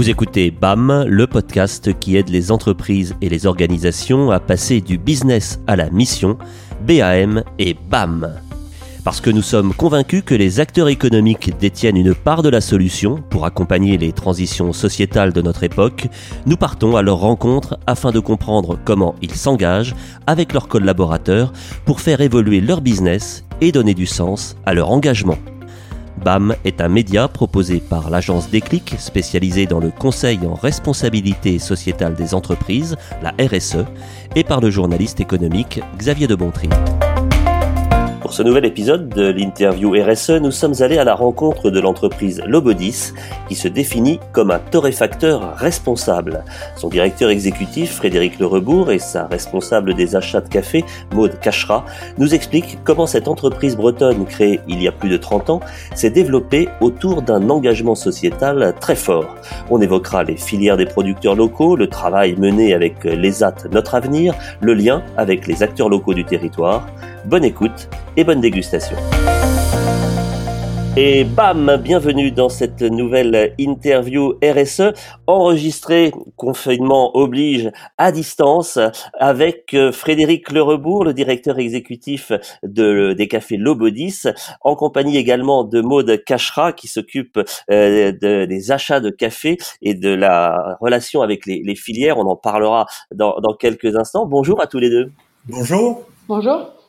Vous écoutez BAM, le podcast qui aide les entreprises et les organisations à passer du business à la mission, BAM et BAM. Parce que nous sommes convaincus que les acteurs économiques détiennent une part de la solution pour accompagner les transitions sociétales de notre époque, nous partons à leur rencontre afin de comprendre comment ils s'engagent avec leurs collaborateurs pour faire évoluer leur business et donner du sens à leur engagement. BAM est un média proposé par l'agence Déclic, spécialisée dans le conseil en responsabilité sociétale des entreprises, la RSE, et par le journaliste économique Xavier de Bontry. Pour ce nouvel épisode de l'interview RSE, nous sommes allés à la rencontre de l'entreprise Lobodis, qui se définit comme un torréfacteur responsable. Son directeur exécutif, Frédéric Lerebourg, et sa responsable des achats de café, Maude Cachera, nous expliquent comment cette entreprise bretonne, créée il y a plus de 30 ans, s'est développée autour d'un engagement sociétal très fort. On évoquera les filières des producteurs locaux, le travail mené avec l'ESAT Notre Avenir, le lien avec les acteurs locaux du territoire, Bonne écoute et bonne dégustation. Et bam, bienvenue dans cette nouvelle interview RSE enregistrée, confinement oblige, à distance, avec euh, Frédéric Lerebourg, le directeur exécutif de, des cafés Lobodis, en compagnie également de Maude Cachera, qui s'occupe euh, des achats de café et de la relation avec les, filières. On en parlera dans, dans quelques instants. Bonjour à tous les deux. Bonjour. Bonjour.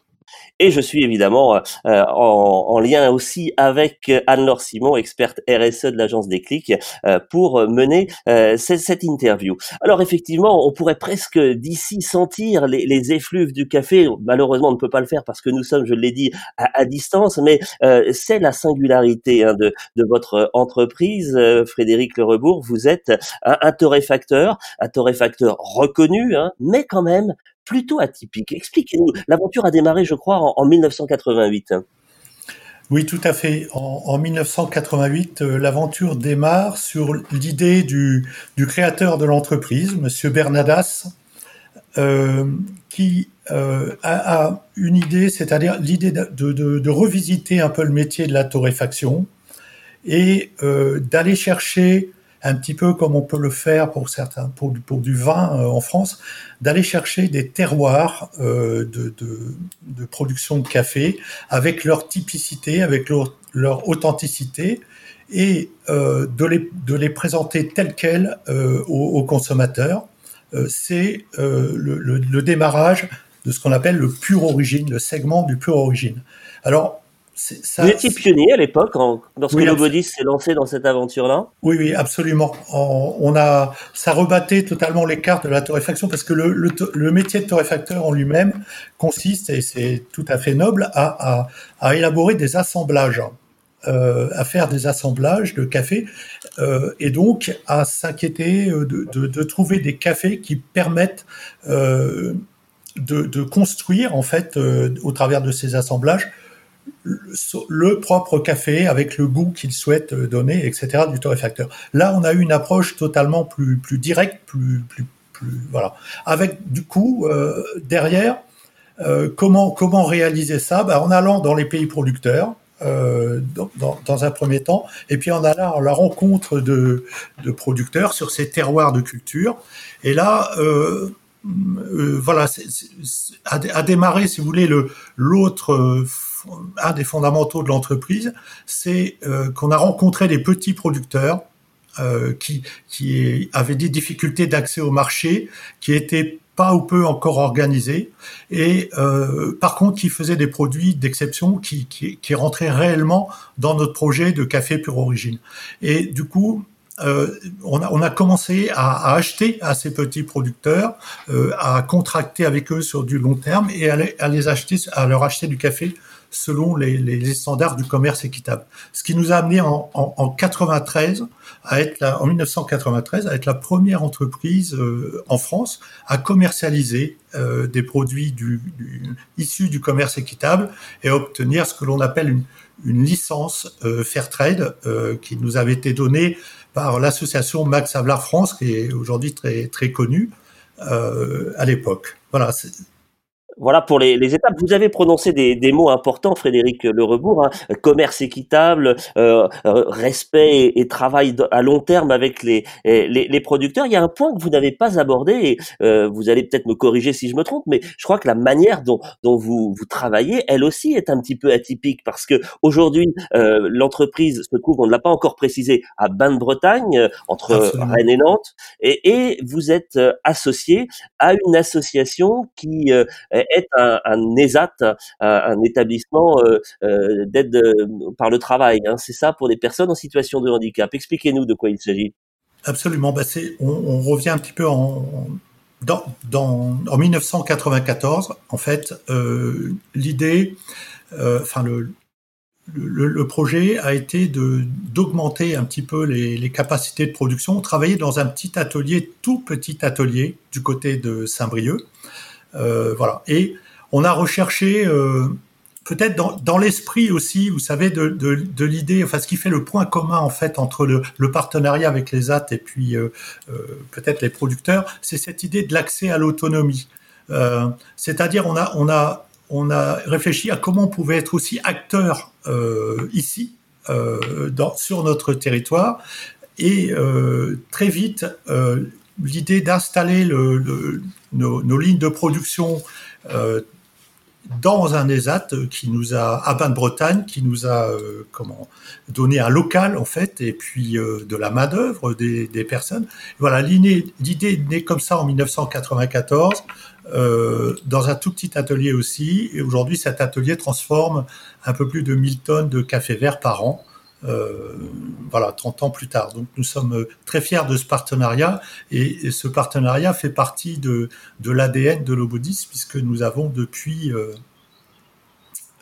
Et je suis évidemment euh, en, lien aussi avec Anne-Laure Simon, experte RSE de l'agence Déclic, euh, pour mener euh, cette, interview. Alors effectivement, on pourrait presque d'ici sentir les, effluves du café. Malheureusement, on ne peut pas le faire parce que nous sommes, je l'ai dit, à, distance, mais c'est la singularité hein, de, votre entreprise, Frédéric Lerebourg. Vous êtes un, torréfacteur, un torréfacteur reconnu, hein, mais quand même plutôt atypique. Expliquez-nous. L'aventure a démarré, je crois, en, 1988. Oui, tout à fait. En, 1988, euh, l'aventure démarre sur l'idée du, créateur de l'entreprise, Monsieur Bernadas, euh, qui euh, a, une idée, c'est-à-dire l'idée de, revisiter un peu le métier de la torréfaction et d'aller chercher un petit peu comme on peut le faire pour certains, pour, du vin euh, en France, d'aller chercher des terroirs euh, de, production de café avec leur typicité, avec leur, authenticité et euh, de, les, présenter tels quels aux, consommateurs. C'est le, le, le, démarrage de ce qu'on appelle le pur origine, le segment du pur origine. Alors, ça, Vous étiez pionnier à l'époque, lorsque oui, Lobodis s'est lancé dans cette aventure-là? Oui, oui, absolument. On, a, ça rebattait totalement les cartes de la torréfaction parce que le, le, métier de torréfacteur en lui-même consiste, et c'est tout à fait noble, à, à, à élaborer des assemblages. Euh, à faire des assemblages de café euh, et donc à s'inquiéter de, de, de, trouver des cafés qui permettent euh, de, de, construire en fait euh, au travers de ces assemblages le propre café avec le goût qu'il souhaite donner, etc. du torréfacteur. Là, on a eu une approche totalement plus plus directe, plus plus plus voilà. Avec du coup euh, derrière, euh, comment comment réaliser ça? Ben, En allant dans les pays producteurs. Euh, dans, un premier temps, et puis en allant à la rencontre de, de producteurs sur ces terroirs de culture. Et là, euh, euh, voilà, c a, démarré, si vous voulez, le l'autre un des fondamentaux de l'entreprise, c'est euh, qu'on a rencontré des petits producteurs euh, qui, qui avaient des difficultés d'accès au marché, qui étaient pas ou peu encore organisés, et euh, par contre qui faisaient des produits d'exception qui, qui, rentraient réellement dans notre projet de café pure origine. Et du coup, on, a, on, a, commencé à, acheter à ces petits producteurs, à contracter avec eux sur du long terme et à les acheter, à leur acheter du café selon les, standards du commerce équitable. Ce qui nous a amené en, en, 93 à être en 1993 à être la première entreprise euh, en France à commercialiser euh, des produits du, issus du commerce équitable et à obtenir ce que l'on appelle une, une licence euh, Fairtrade euh, qui nous avait été donnée par l'association Max Havelaar France qui est aujourd'hui très très connue à l'époque. Voilà, Voilà pour les, les, étapes. Vous avez prononcé des, des mots importants, Frédéric Lerebourg, hein. commerce équitable, euh, euh respect et, travail à long terme avec les, les, les, producteurs. Il y a un point que vous n'avez pas abordé, et euh, vous allez peut-être me corriger si je me trompe, mais je crois que la manière dont, dont vous, vous travaillez, elle aussi est un petit peu atypique parce que aujourd'hui, euh, l'entreprise se trouve, on ne l'a pas encore précisé, à Bain-de-Bretagne, euh, entre Rennes et Nantes, et, et vous êtes associé à une association qui est un, ESAT, un, établissement euh, euh, d'aide euh, par le travail. Hein. C'est ça pour les personnes en situation de handicap. Expliquez-nous de quoi il s'agit. Absolument. Bah on, revient un petit peu en, dans, dans, en 1994. En fait, euh, l'idée, euh, le, projet a été d'augmenter un petit peu les, capacités de production. On travaillait dans un petit atelier, tout petit atelier, du côté de Saint-Brieuc. Euh, voilà. Et on a recherché euh, peut-être dans, l'esprit aussi, vous savez, de, l'idée, enfin ce qui fait le point commun en fait entre le, partenariat avec les AT et puis euh, peut-être les producteurs, c'est cette idée de l'accès à l'autonomie. C'est-à-dire on a on a on a réfléchi à comment on pouvait être aussi acteur ici sur notre territoire et très vite l'idée d'installer le, le, nos, lignes de production euh, dans un ESAT qui nous a à Bain-de-Bretagne, qui nous a euh, comment donné un local en fait, et puis euh, de la main d'œuvre des, personnes. Voilà, l'idée née comme ça en 1994 euh, dans un tout petit atelier aussi. Et aujourd'hui, cet atelier transforme un peu plus de 1000 tonnes de café vert par an. Euh, voilà, 30 ans plus tard. Donc nous sommes très fiers de ce partenariat et, ce partenariat fait partie de, l'ADN de l'Obodis puisque nous avons depuis euh,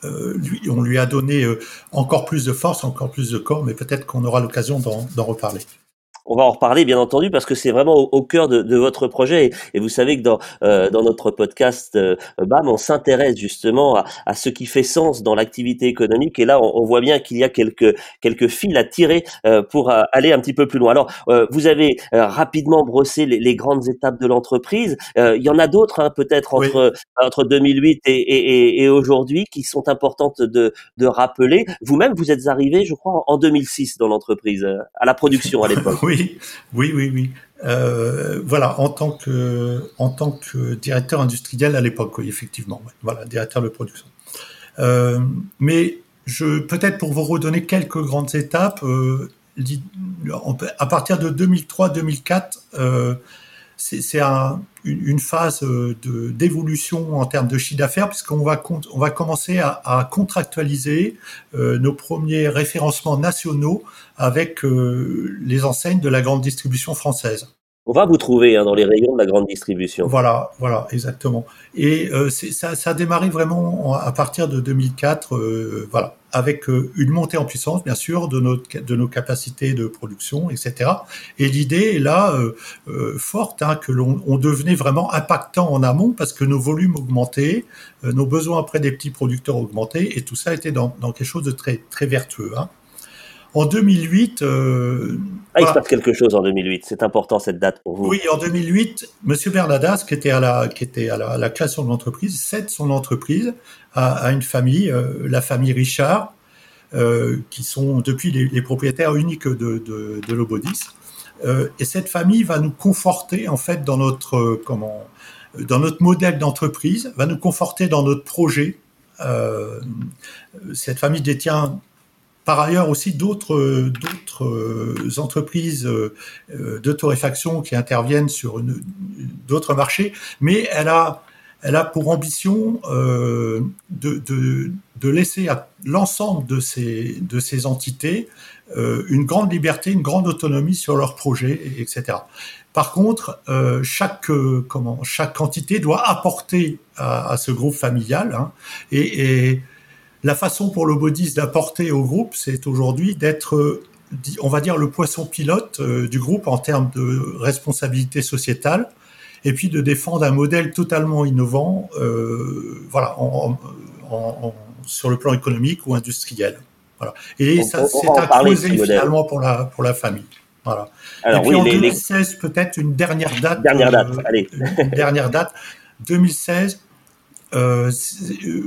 euh, on lui a donné euh, encore plus de force, encore plus de corps, mais peut-être qu'on aura l'occasion d'en reparler on va en reparler bien entendu parce que c'est vraiment au, cœur de, de, votre projet et, vous savez que dans euh, dans notre podcast euh, BAM on s'intéresse justement à, à, ce qui fait sens dans l'activité économique et là on, on voit bien qu'il y a quelques quelques fils à tirer euh, pour euh, aller un petit peu plus loin. Alors euh, vous avez rapidement brossé les, les, grandes étapes de l'entreprise. il y en a d'autres hein, peut-être entre entre 2008 et, et, et aujourd'hui qui sont importantes de de rappeler. Vous-même vous êtes arrivé je crois en 2006 dans l'entreprise à la production à l'époque. oui oui, oui, oui, euh, voilà, en tant que en tant que directeur industriel à l'époque, effectivement. Voilà, directeur de production. Euh, mais je peut-être pour vous redonner quelques grandes étapes, euh, à partir de 2003-2004 c'est un, une phase euh, d'évolution en termes de chiffre d'affaires puisqu'on va on va commencer à, à contractualiser euh, nos premiers référencements nationaux avec euh, les enseignes de la grande distribution française. On va vous trouver hein, dans les rayons de la grande distribution. Voilà, voilà, exactement. Et euh, ça, ça a démarré vraiment à partir de 2004, euh, voilà, avec euh, une montée en puissance, bien sûr, de, notre, de nos capacités de production, etc. Et l'idée est là euh, euh, forte, hein, que l'on on devenait vraiment impactant en amont parce que nos volumes augmentaient, nos besoins auprès des petits producteurs augmentaient, et tout ça était dans, dans quelque chose de très, très vertueux. Hein. En 2008. Euh, ah, il se passe quelque chose en 2008. C'est important cette date pour vous. Oui, en 2008, Monsieur Bernadas, qui était à la, qui était à la, la création de l'entreprise, cède son entreprise à, à une famille, euh, la famille Richard, euh, qui sont depuis les, les propriétaires uniques de, de, de l'Obodis. Euh, et cette famille va nous conforter en fait dans notre comment dans notre modèle d'entreprise, va nous conforter dans notre projet. Cette famille détient par ailleurs aussi d'autres d'autres euh, entreprises euh, de torréfaction qui interviennent sur d'autres marchés, mais elle a pour ambition euh, de, laisser à l'ensemble de ces, entités euh, une grande liberté, une grande autonomie sur leurs projets, etc. Par contre, euh, chaque, euh, entité doit apporter à, ce groupe familial hein, et la façon pour le Bodis d'apporter au groupe, c'est aujourd'hui d'être, euh, on va dire, le poisson pilote euh, du groupe en termes de responsabilité sociétale, et puis de défendre un modèle totalement innovant, euh, voilà, en, en, en, sur le plan économique ou industriel. Voilà. Et ça, c'est un creuset finalement pour la pour la famille. Voilà. Alors, et puis oui, en les, 2016, peut-être une dernière date. Dernière date, euh, allez. une dernière date. 2016, euh,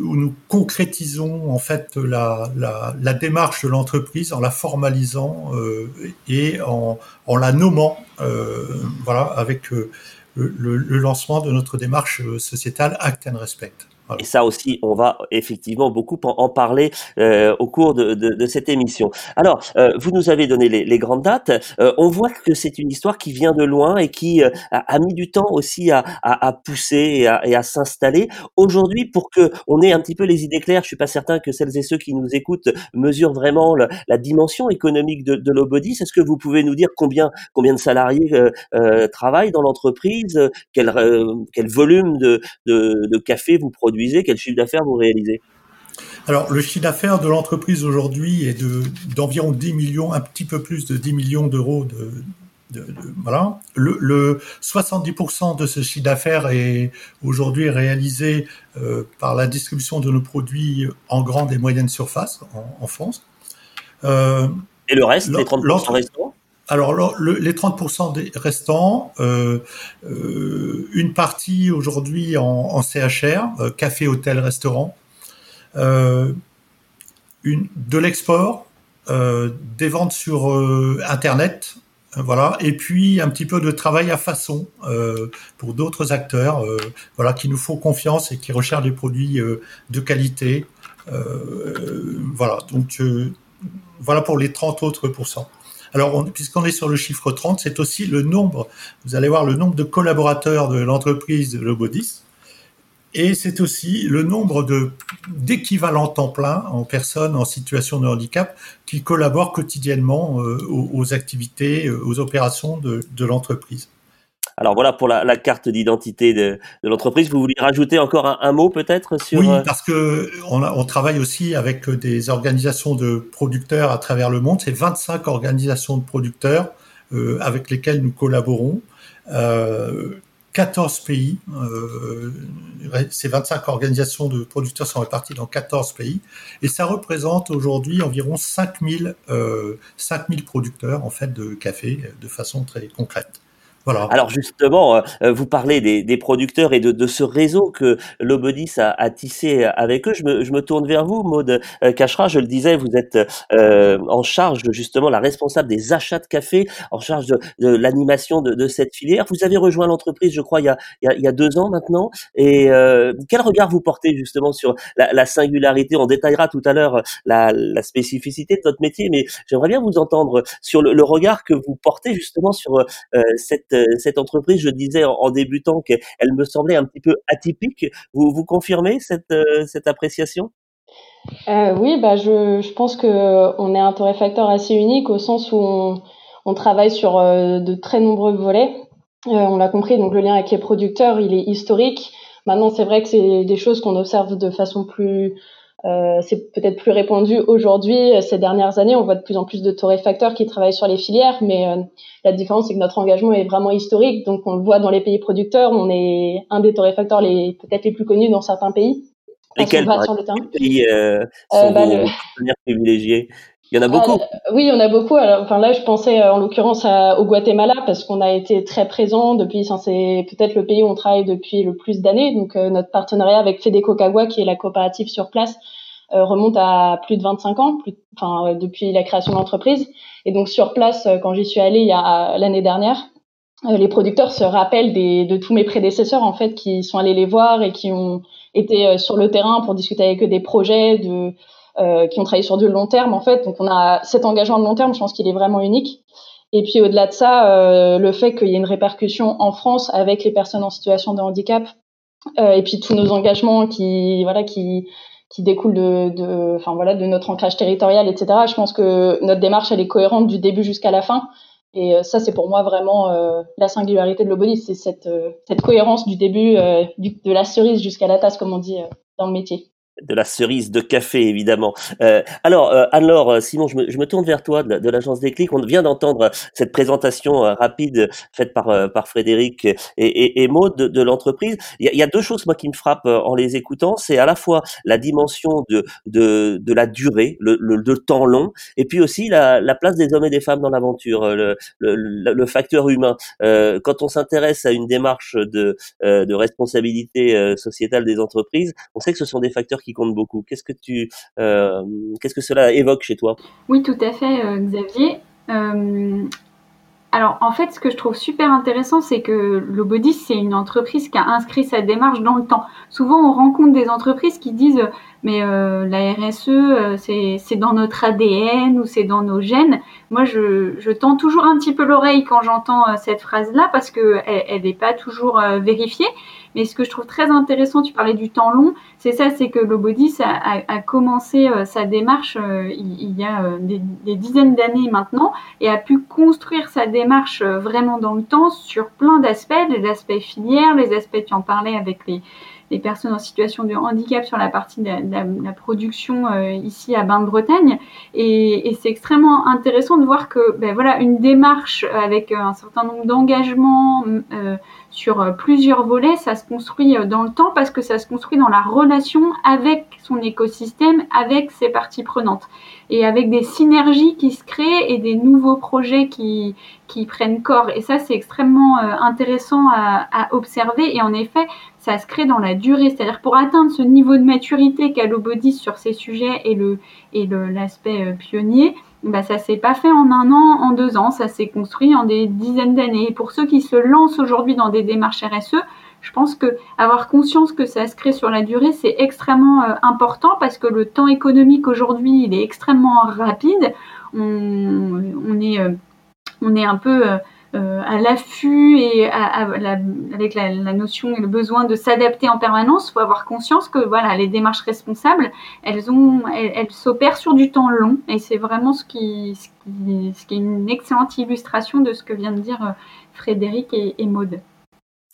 où nous concrétisons en fait la, la, la démarche de l'entreprise en la formalisant euh, et en, en, la nommant, euh, voilà, avec le, le, lancement de notre démarche sociétale Act and Respect. Et ça aussi, on va effectivement beaucoup en, parler euh, au cours de, de, de, cette émission. Alors, euh, vous nous avez donné les, les grandes dates. Euh, on voit que c'est une histoire qui vient de loin et qui euh, a, a, mis du temps aussi à, à, à pousser et à, à s'installer. Aujourd'hui, pour que on ait un petit peu les idées claires, je suis pas certain que celles et ceux qui nous écoutent mesurent vraiment le, la dimension économique de, de. Est-ce que vous pouvez nous dire combien combien de salariés euh, travaillent dans l'entreprise, quel, quel volume de, de, de café vous produisez? Quel chiffre d'affaires vous réalisez? Alors, le chiffre d'affaires de l'entreprise aujourd'hui est de, d'environ 10 millions, un petit peu plus de 10 millions d'euros de, de, voilà. Le, 70% de ce chiffre d'affaires est aujourd'hui réalisé euh, par la distribution de nos produits en grande et moyenne surface en, France. Euh, et le reste, les 30% restants? Alors, les 30% des restants, euh, euh, une partie aujourd'hui en, CHR, euh, café, hôtel, restaurant, de l'export, des ventes sur Internet, voilà, et puis un petit peu de travail à façon pour d'autres acteurs, voilà, qui nous font confiance et qui recherchent des produits de qualité. voilà, donc voilà pour les 30 autres pourcents. Alors, puisqu'on est sur le chiffre 30, c'est aussi le nombre, vous allez voir le nombre de collaborateurs de l'entreprise Lobodis, et c'est aussi le nombre d'équivalents temps plein en personnes en situation de handicap qui collaborent quotidiennement euh, aux, activités, euh, aux opérations de l'entreprise. Alors voilà pour la, carte d'identité de, l'entreprise. Vous voulez rajouter encore un, mot peut-être sur Oui, euh, parce que on, travaille aussi avec des organisations de producteurs à travers le monde. C'est 25 organisations de producteurs euh, avec lesquelles nous collaborons. 14 euh, pays. ces 25 organisations de producteurs sont réparties dans 14 pays et ça représente aujourd'hui environ 5000 5000 producteurs en fait de café de façon très concrète. Alors justement, euh, euh, vous parlez des, des, producteurs et de, de, ce réseau que l'Obodis a, a, tissé avec eux. Je me, je me tourne vers vous, Maude Cachera. Je le disais, vous êtes euh, en charge justement la responsable des achats de café, en charge de, de l'animation de, de, cette filière. Vous avez rejoint l'entreprise, je crois, il y a, il y a, deux ans maintenant. Et euh, quel regard vous portez justement sur la, la singularité? On détaillera tout à l'heure la, la, spécificité de votre métier, mais j'aimerais bien vous entendre sur le, le regard que vous portez justement sur euh, cette euh, cette, entreprise, je disais en, débutant qu'elle me semblait un petit peu atypique. Vous, vous confirmez cette, euh, cette appréciation? Euh, Oui, bah je, je pense qu'on est un torréfacteur assez unique au sens où on, on travaille sur de très nombreux volets. on l'a compris, donc le lien avec les producteurs, il est historique. Maintenant, c'est vrai que c'est des choses qu'on observe de façon plus euh, c'est peut-être plus répandu aujourd'hui. Euh, ces dernières années, on voit de plus en plus de torréfacteurs qui travaillent sur les filières, mais euh, la différence, c'est que notre engagement est vraiment historique. Donc, on le voit dans les pays producteurs. On est un des torréfacteurs les peut-être les plus connus dans certains pays. Lesquels sur le terrain. pays euh, sont bah, vos le... privilégiés? Il y en a beaucoup. Euh, oui, il y en a beaucoup. Alors, enfin là, je pensais euh, en l'occurrence au Guatemala parce qu'on a été très présent depuis. C'est peut-être le pays où on travaille depuis le plus d'années. Donc euh, notre partenariat avec Fedeco Cagua, qui est la coopérative sur place, remonte à plus de 25 ans, plus, enfin depuis la création de l'entreprise. Et donc sur place, quand j'y suis allée il y a l'année dernière, les producteurs se rappellent des, de tous mes prédécesseurs en fait qui sont allés les voir et qui ont été sur le terrain pour discuter avec eux des projets de euh, qui ont travaillé sur du long terme en fait. Donc on a cet engagement de long terme, je pense qu'il est vraiment unique. Et puis au-delà de ça, euh, le fait qu'il y ait une répercussion en France avec les personnes en situation de handicap, euh, et puis tous nos engagements qui voilà qui qui découlent de, de, enfin voilà, de notre ancrage territorial, etc. Je pense que notre démarche elle est cohérente du début jusqu'à la fin. Et ça, c'est pour moi vraiment la singularité de l'Obodis, c'est cette, cette cohérence du début, du, de la cerise jusqu'à la tasse, comme on dit dans le métier. De la cerise de café, évidemment. Euh, alors, euh, alors euh, Simon, je me, je me, tourne vers toi de, l'agence Déclic. On vient d'entendre cette présentation euh, rapide faite par, par Frédéric et, et, et Maud de, de l'entreprise. Il, il y, a, deux choses, moi, qui me frappent en les écoutant. C'est à la fois la dimension de, de, de la durée, le, le, le, temps long, et puis aussi la, la, place des hommes et des femmes dans l'aventure, le, le, facteur humain. quand on s'intéresse à une démarche de, de responsabilité sociétale des entreprises, on sait que ce sont des facteurs qui compte beaucoup. Qu'est-ce que tu, euh, qu'est-ce que cela évoque chez toi? Oui, tout à fait, euh, Xavier. Euh, alors, en fait, ce que je trouve super intéressant, c'est que Lobodis, c'est une entreprise qui a inscrit sa démarche dans le temps. Souvent, on rencontre des entreprises qui disent, mais la RSE, c'est dans notre ADN ou c'est dans nos gènes. Moi, je, tends toujours un petit peu l'oreille quand j'entends cette phrase-là parce que elle n'est pas toujours vérifiée. Mais ce que je trouve très intéressant, tu parlais du temps long, c'est ça, c'est que Lobodis a, a, a commencé euh, sa démarche euh, il, y a euh, des, des, dizaines d'années maintenant et a pu construire sa démarche vraiment dans le temps sur plein d'aspects, les aspects filières, les aspects, tu en parlais avec les, les personnes en situation de handicap sur la partie de la, production ici à Bain-de-Bretagne. Et, et c'est extrêmement intéressant de voir que ben voilà, une démarche avec un certain nombre d'engagements euh, sur euh, plusieurs volets, ça se construit euh, dans le temps parce que ça se construit dans la relation avec son écosystème, avec ses parties prenantes et avec des synergies qui se créent et des nouveaux projets qui, qui prennent corps. Et ça, c'est extrêmement euh, intéressant à, observer. Et en effet, ça se crée dans la durée. C'est-à-dire pour atteindre ce niveau de maturité qu'a l'Obodis sur ces sujets et le et l'aspect pionnier, bah, ça s'est pas fait en un an, en deux ans, ça s'est construit en des dizaines d'années. Et pour ceux qui se lancent aujourd'hui dans des démarches RSE, je pense que avoir conscience que ça se crée sur la durée, c'est extrêmement euh, important parce que le temps économique aujourd'hui, il est extrêmement rapide. On, on est, euh, on est un peu euh, euh, à l'affût et avec la, notion et le besoin de s'adapter en permanence, il faut avoir conscience que voilà, les démarches responsables, elles ont, elles, s'opèrent sur du temps long, et c'est vraiment ce qui, ce qui, est une excellente illustration de ce que vient de dire euh, Frédéric et Maude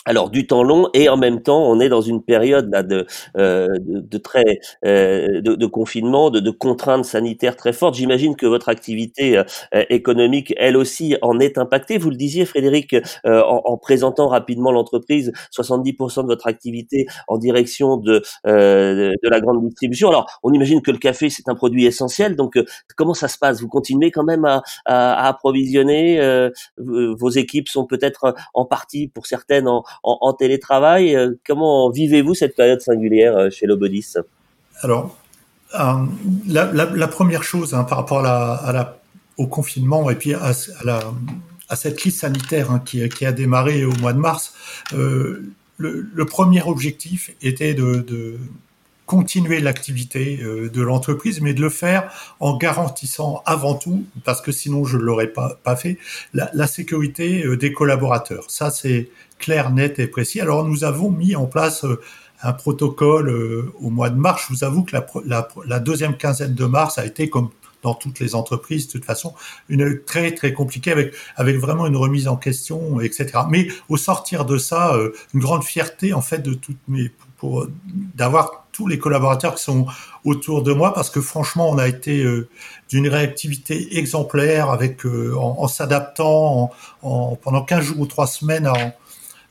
alors du temps long et en même temps on est dans une période là de euh, de, de, très euh, de, de, confinement, de, de, contraintes sanitaires très fortes. J'imagine que votre activité euh, économique, elle aussi, en est impactée. Vous le disiez, Frédéric, euh, en, en, présentant rapidement l'entreprise, 70% de votre activité en direction de euh, de la grande distribution. Alors on imagine que le café c'est un produit essentiel. Donc comment ça se passe? Vous continuez quand même à, à, à approvisionner Vos équipes sont peut-être en partie pour certaines en en, télétravail. Euh, comment vivez-vous cette période singulière euh, chez Lobodis? Alors, euh, la, première chose hein, par rapport à au confinement et puis à, cette crise sanitaire hein, qui, a démarré au mois de mars, le, premier objectif était de continuer l'activité euh, de l'entreprise, mais de le faire en garantissant avant tout, parce que sinon je ne l'aurais pas, pas fait, la, la sécurité euh, des collaborateurs. Ça, c'est clair, net et précis. Alors nous avons mis en place euh, un protocole au mois de mars. Je vous avoue que la, la, la, deuxième quinzaine de mars a été comme dans toutes les entreprises, de toute façon, une très très compliquée avec avec vraiment une remise en question, etc. Mais au sortir de ça, une grande fierté en fait de toutes mes pour d'avoir tous les collaborateurs qui sont autour de moi parce que franchement, on a été euh, d'une réactivité exemplaire avec euh, en, s'adaptant en, pendant 15 jours ou 3 semaines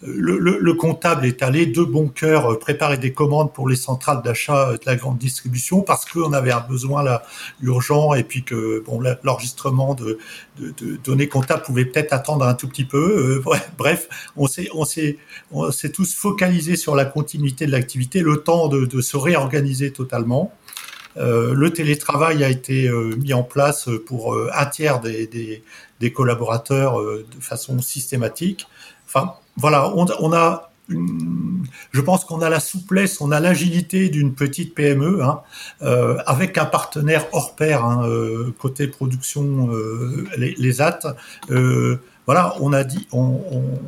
le, le, le, comptable est allé de bon cœur euh, préparer des commandes pour les centrales d'achat de la grande distribution parce qu'on avait un besoin là urgent et puis que bon l'enregistrement de, de, de, données comptables pouvait peut-être attendre un tout petit peu. Euh, bref, on s'est on s'est on s'est tous focalisés sur la continuité de l'activité, le temps de, de, se réorganiser totalement. Euh, le télétravail a été euh, mis en place pour euh, un tiers des, des, des collaborateurs de façon systématique. Enfin, voilà, on, a je pense qu'on a la souplesse, on a l'agilité d'une petite PME, hein, euh, avec un partenaire hors pair hein, euh, côté production, euh, les, AT. Voilà, on a dit, on,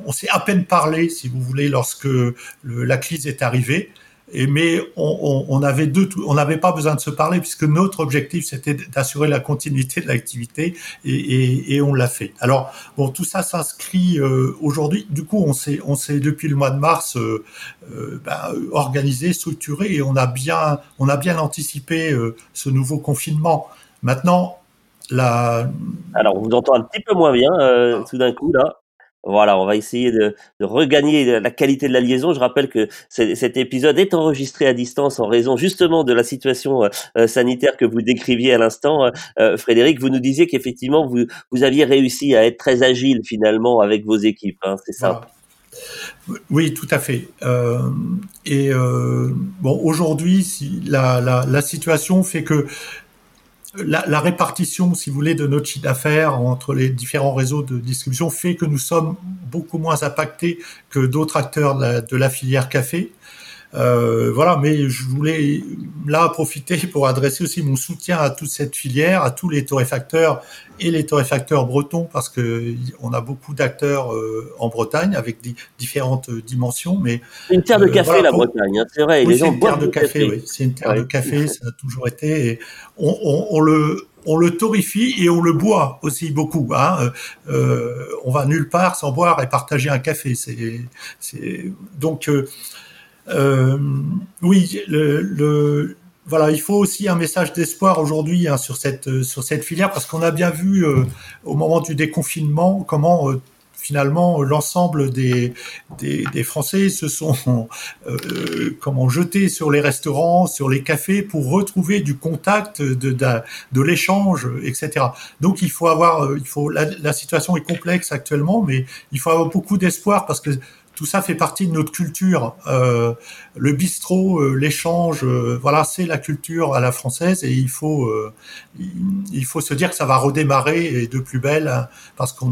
on, s'est à peine parlé, si vous voulez, lorsque la crise est arrivée. Et mais on, on, avait deux, on n'avait pas besoin de se parler puisque notre objectif c'était d'assurer la continuité de l'activité et, et, et, on l'a fait. Alors bon, tout ça s'inscrit euh, aujourd'hui. Du coup, on s'est, on s'est depuis le mois de mars euh, euh ben, organisé, structuré et on a bien, on a bien anticipé euh, ce nouveau confinement. Maintenant, la... Alors, on vous entend un petit peu moins bien euh, tout d'un coup là. Voilà, on va essayer de, regagner la qualité de la liaison. Je rappelle que cet épisode est enregistré à distance en raison justement de la situation euh, euh, sanitaire que vous décriviez à l'instant. Euh, Frédéric, vous nous disiez qu'effectivement vous, vous aviez réussi à être très agile finalement avec vos équipes. Hein, c'est ça? Oui, tout à fait. Et bon, aujourd'hui, si la, la situation fait que la, répartition, si vous voulez, de notre chiffre d'affaires entre les différents réseaux de distribution fait que nous sommes beaucoup moins impactés que d'autres acteurs de la, filière café. Euh, voilà, mais je voulais là profiter pour adresser aussi mon soutien à toute cette filière, à tous les torréfacteurs et les torréfacteurs bretons, parce que on a beaucoup d'acteurs euh, en Bretagne avec différentes dimensions. Mais c'est une terre de euh, café voilà, la Bretagne, hein, c'est vrai. Oui, c'est une terre de café, c'est une terre de café, ça a toujours été. Et on, on, on le on le torrifie et on le boit aussi beaucoup. Hein. Euh, on va nulle part sans boire et partager un café. C'est donc euh, euh, oui, le, le, voilà, il faut aussi un message d'espoir aujourd'hui hein, sur cette sur cette filière parce qu'on a bien vu euh, au moment du déconfinement comment euh, finalement l'ensemble des, des, des, Français se sont euh, comment jetés sur les restaurants, sur les cafés pour retrouver du contact, de, de, de l'échange, etc. Donc il faut avoir, il faut la, la, situation est complexe actuellement, mais il faut avoir beaucoup d'espoir parce que tout ça fait partie de notre culture. Le bistrot, euh, l'échange, euh, voilà, c'est la culture à la française et il faut, euh, il faut se dire que ça va redémarrer et de plus belle hein, parce qu'on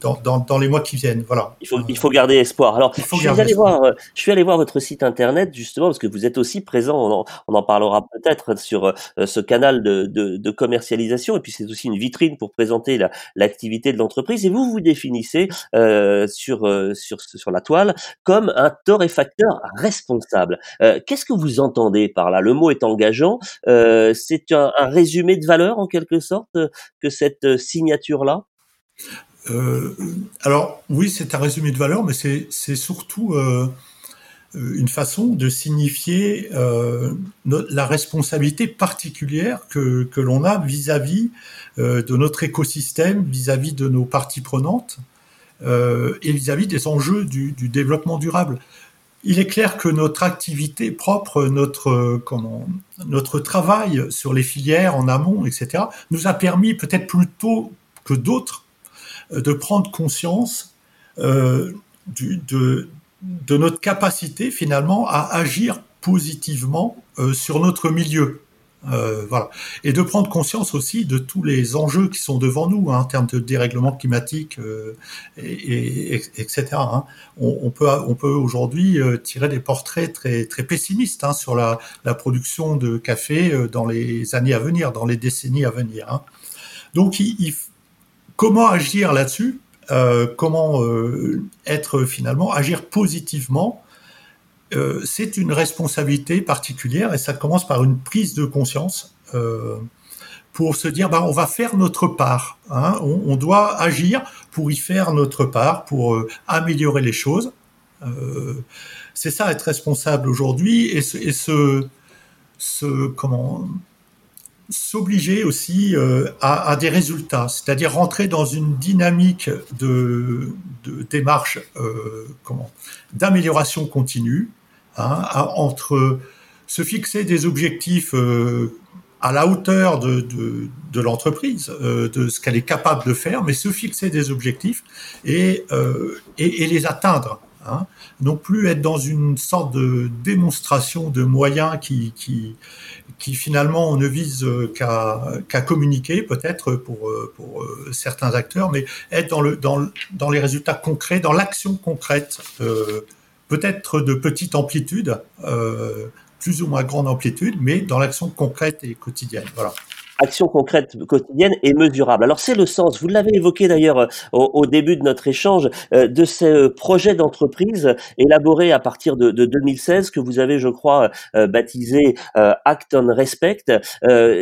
dans, dans, dans, les mois qui viennent. Voilà. Il faut, il faut garder espoir. Alors, je suis, allé espoir. voir, je suis allé voir votre site internet justement parce que vous êtes aussi présent. On en, on en parlera peut-être sur ce canal de, de, de, commercialisation et puis c'est aussi une vitrine pour présenter l'activité de l'entreprise. Et vous vous définissez sur sur sur la toile comme un torréfacteur responsable. Euh, Qu'est-ce que vous entendez par là? Le mot est engageant. Euh, c'est un, résumé de valeur en quelque sorte que cette signature-là? Euh, Alors oui, c'est un résumé de valeur, mais c'est surtout une façon de signifier la responsabilité particulière que, l'on a vis-à-vis -vis, de notre écosystème, vis-à-vis -vis de nos parties prenantes et vis-à-vis -vis des enjeux du, développement durable. Il est clair que notre activité propre, notre notre travail sur les filières en amont, etc., nous a permis peut-être plus tôt que d'autres de prendre conscience euh, de, notre capacité finalement à agir positivement euh, sur notre milieu. Euh. Et de prendre conscience aussi de tous les enjeux qui sont devant nous hein, en termes de dérèglement climatique, euh, et, et, etc. Hein. On, peut, aujourd'hui euh, tirer des portraits très, pessimistes hein, sur la, production de café dans les années à venir, dans les décennies à venir. Donc, comment agir là-dessus? Comment être finalement agir positivement euh, c'est une responsabilité particulière et ça commence par une prise de conscience euh, pour se dire bah, on va faire notre part. Hein, on, on, doit agir pour y faire notre part, pour euh, améliorer les choses. Euh, c'est ça être responsable aujourd'hui et, ce, et ce, ce comment s'obliger aussi euh, à, des résultats, c'est-à-dire rentrer dans une dynamique de, démarche euh, d'amélioration continue hein, entre se fixer des objectifs euh, à la hauteur de, l'entreprise, de ce qu'elle est capable de faire, mais se fixer des objectifs et les atteindre. Hein. Non plus être dans une sorte de démonstration de moyens qui, finalement ne vise qu'à qu'à communiquer peut-être pour, pour certains acteurs, mais être dans, le, dans, dans les résultats concrets, dans l'action concrète, euh, peut-être de petite amplitude, euh, plus ou moins grande amplitude, mais dans l'action concrète et quotidienne. Voilà. Action concrète quotidienne et mesurable. Alors c'est le sens, vous l'avez évoqué d'ailleurs au, début de notre échange, de ce projet d'entreprise élaboré à partir de, de, 2016 que vous avez, je crois, baptisé Act on Respect.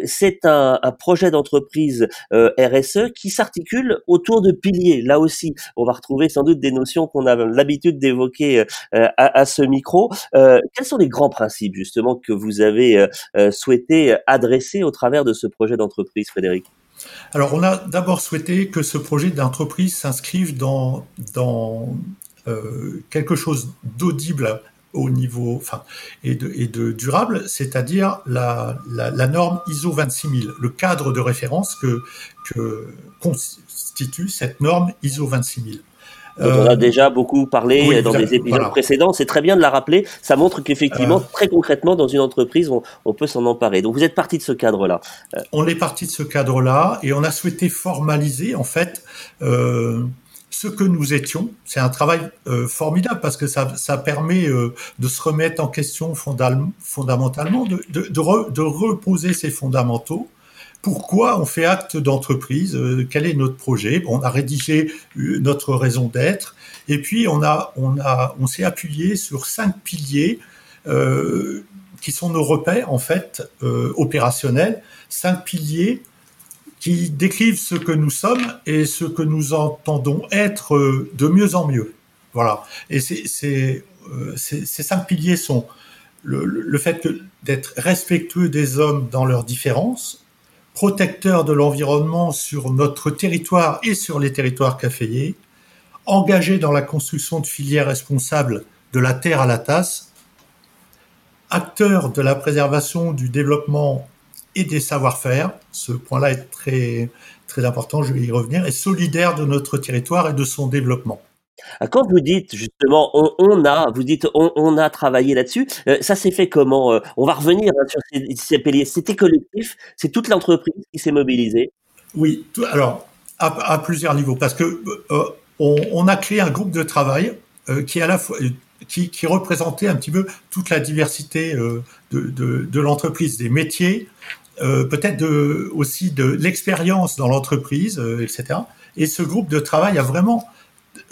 c'est un, un, projet d'entreprise RSE qui s'articule autour de piliers. Là aussi, on va retrouver sans doute des notions qu'on a l'habitude d'évoquer à, à, ce micro. quels sont les grands principes justement que vous avez souhaité adresser au travers de ce projet d'entreprise, Frédéric? Alors, on a d'abord souhaité que ce projet d'entreprise s'inscrive dans, dans euh, quelque chose d'audible au niveau, enfin, et de, et de durable, c'est-à-dire la, la, la, norme ISO 26000, le cadre de référence que, que constitue cette norme ISO 26000 on a euh, déjà beaucoup parlé dans des épisodes précédents. C'est très bien de la rappeler. Ça montre qu'effectivement, euh. très concrètement, dans une entreprise, on, peut s'en emparer. Donc, vous êtes parti de ce cadre-là. Euh. On est parti de ce cadre-là et on a souhaité formaliser, en fait, ce que nous étions. C'est un travail formidable parce que ça, ça permet de se remettre en question fondamentalement, de, de, de reposer ses fondamentaux pourquoi on fait acte d'entreprise, euh, quel est notre projet? on a rédigé euh, notre raison d'être, et puis on s'est appuyé sur cinq piliers euh, qui sont nos repères en fait opérationnels, cinq piliers qui décrivent ce que nous sommes et ce que nous entendons être de mieux en mieux. Voilà. Et ces cinq piliers sont le fait d'être respectueux des hommes dans leurs différences, protecteur de l'environnement sur notre territoire et sur les territoires caféiers, engagé dans la construction de filières responsables de la terre à la tasse, acteur de la préservation du développement et des savoir-faire, ce point-là est très, très important, je vais y revenir, et solidaire de notre territoire et de son développement. Ah, quand vous dites justement on, a, vous dites on, a travaillé là-dessus, euh, ça s'est fait comment euh? On va revenir hein, sur ces, piliers. C'était collectif, c'est toute l'entreprise qui s'est mobilisée. Oui, alors à, plusieurs niveaux, parce que euh, on, a créé un groupe de travail qui à la fois qui, représentait un petit peu toute la diversité de, l'entreprise, des métiers, peut-être de, aussi de l'expérience dans l'entreprise, etc. Et ce groupe de travail a vraiment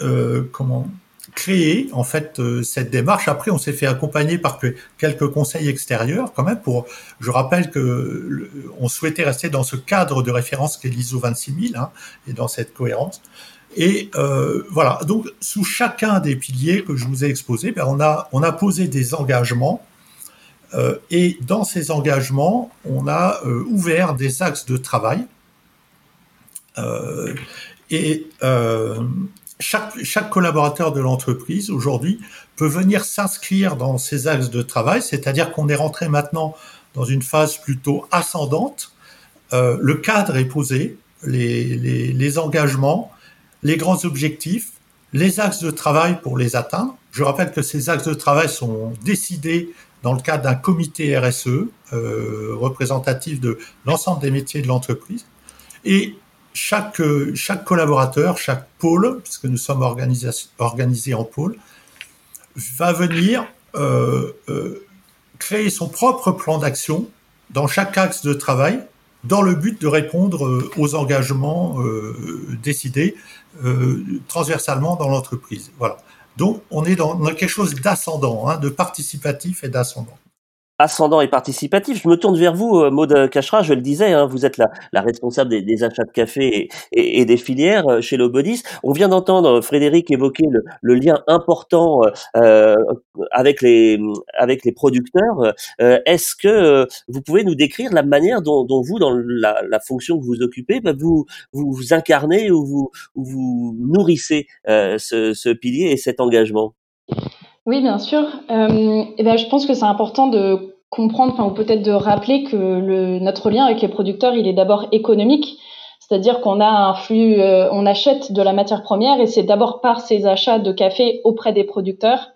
euh, comment créer en fait euh, cette démarche. Après, on s'est fait accompagner par quelques conseils extérieurs quand même. Pour, je rappelle que on souhaitait rester dans ce cadre de référence qu'est l'ISO 26000 hein, et dans cette cohérence. Et euh, voilà. Donc, sous chacun des piliers que je vous ai exposés, ben, on a on a posé des engagements. Et dans ces engagements, on a ouvert des axes de travail. Et chaque, collaborateur de l'entreprise aujourd'hui peut venir s'inscrire dans ces axes de travail, c'est-à-dire qu'on est rentré maintenant dans une phase plutôt ascendante. Euh, le cadre est posé, les, engagements, les grands objectifs, les axes de travail pour les atteindre. Je rappelle que ces axes de travail sont décidés dans le cadre d'un comité RSE euh, représentatif de l'ensemble des métiers de l'entreprise. Et chaque, chaque collaborateur, chaque pôle, puisque nous sommes organisés, en pôle, va venir euh, euh, créer son propre plan d'action dans chaque axe de travail dans le but de répondre euh, aux engagements décidés transversalement dans l'entreprise. Voilà. Donc, on est dans, quelque chose d'ascendant, hein, de participatif et d'ascendant ascendant et participatif. Je me tourne vers vous, euh, Maud Cachera, je le disais, hein, vous êtes la, responsable des, achats de café et, des filières euh, chez Lobodis. On vient d'entendre Frédéric évoquer le, lien important euh, avec, les, avec les producteurs. Euh, Est-ce que vous pouvez nous décrire la manière dont, dont vous, dans la, la, fonction que vous occupez, bah, vous, vous, vous incarnez ou vous, vous nourrissez ce, ce pilier et cet engagement? Oui, bien sûr. Euh, et ben, je pense que c'est important de comprendre, enfin, ou peut-être de rappeler que le, notre lien avec les producteurs, il est d'abord économique. C'est-à-dire qu'on a un flux, euh, on achète de la matière première et c'est d'abord par ces achats de café auprès des producteurs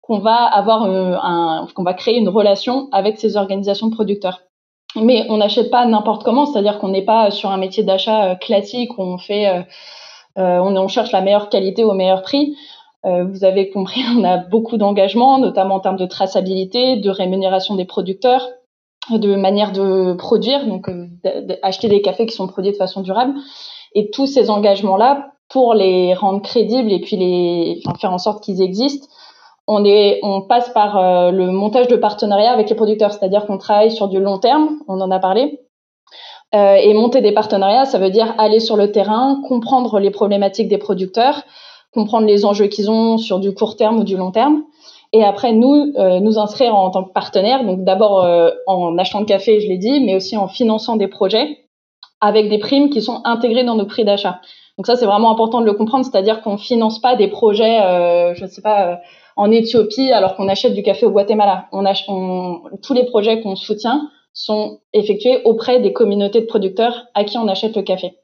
qu'on va avoir euh, un, qu'on va créer une relation avec ces organisations de producteurs. Mais on n'achète pas n'importe comment, c'est-à-dire qu'on n'est pas sur un métier d'achat classique où on fait, on, on cherche la meilleure qualité au meilleur prix. Euh, vous avez compris, on a beaucoup d'engagements, notamment en termes de traçabilité, de rémunération des producteurs, de manière de produire, donc acheter des cafés qui sont produits de façon durable. Et tous ces engagements-là, pour les rendre crédibles et puis les enfin, faire en sorte qu'ils existent, on, est, on passe par le montage de partenariats avec les producteurs, c'est-à-dire qu'on travaille sur du long terme, on en a parlé, euh, et monter des partenariats, ça veut dire aller sur le terrain, comprendre les problématiques des producteurs, comprendre les enjeux qu'ils ont sur du court terme ou du long terme. Et après, nous, euh, nous inscrire en tant que partenaire, donc d'abord euh, en achetant de café, je l'ai dit, mais aussi en finançant des projets avec des primes qui sont intégrées dans nos prix d'achat. Donc ça, c'est vraiment important de le comprendre, c'est-à-dire qu'on finance pas des projets, euh, je ne sais pas, en Éthiopie alors qu'on achète du café au Guatemala. On, achète, tous les projets qu'on soutient sont effectués auprès des communautés de producteurs à qui on achète le café.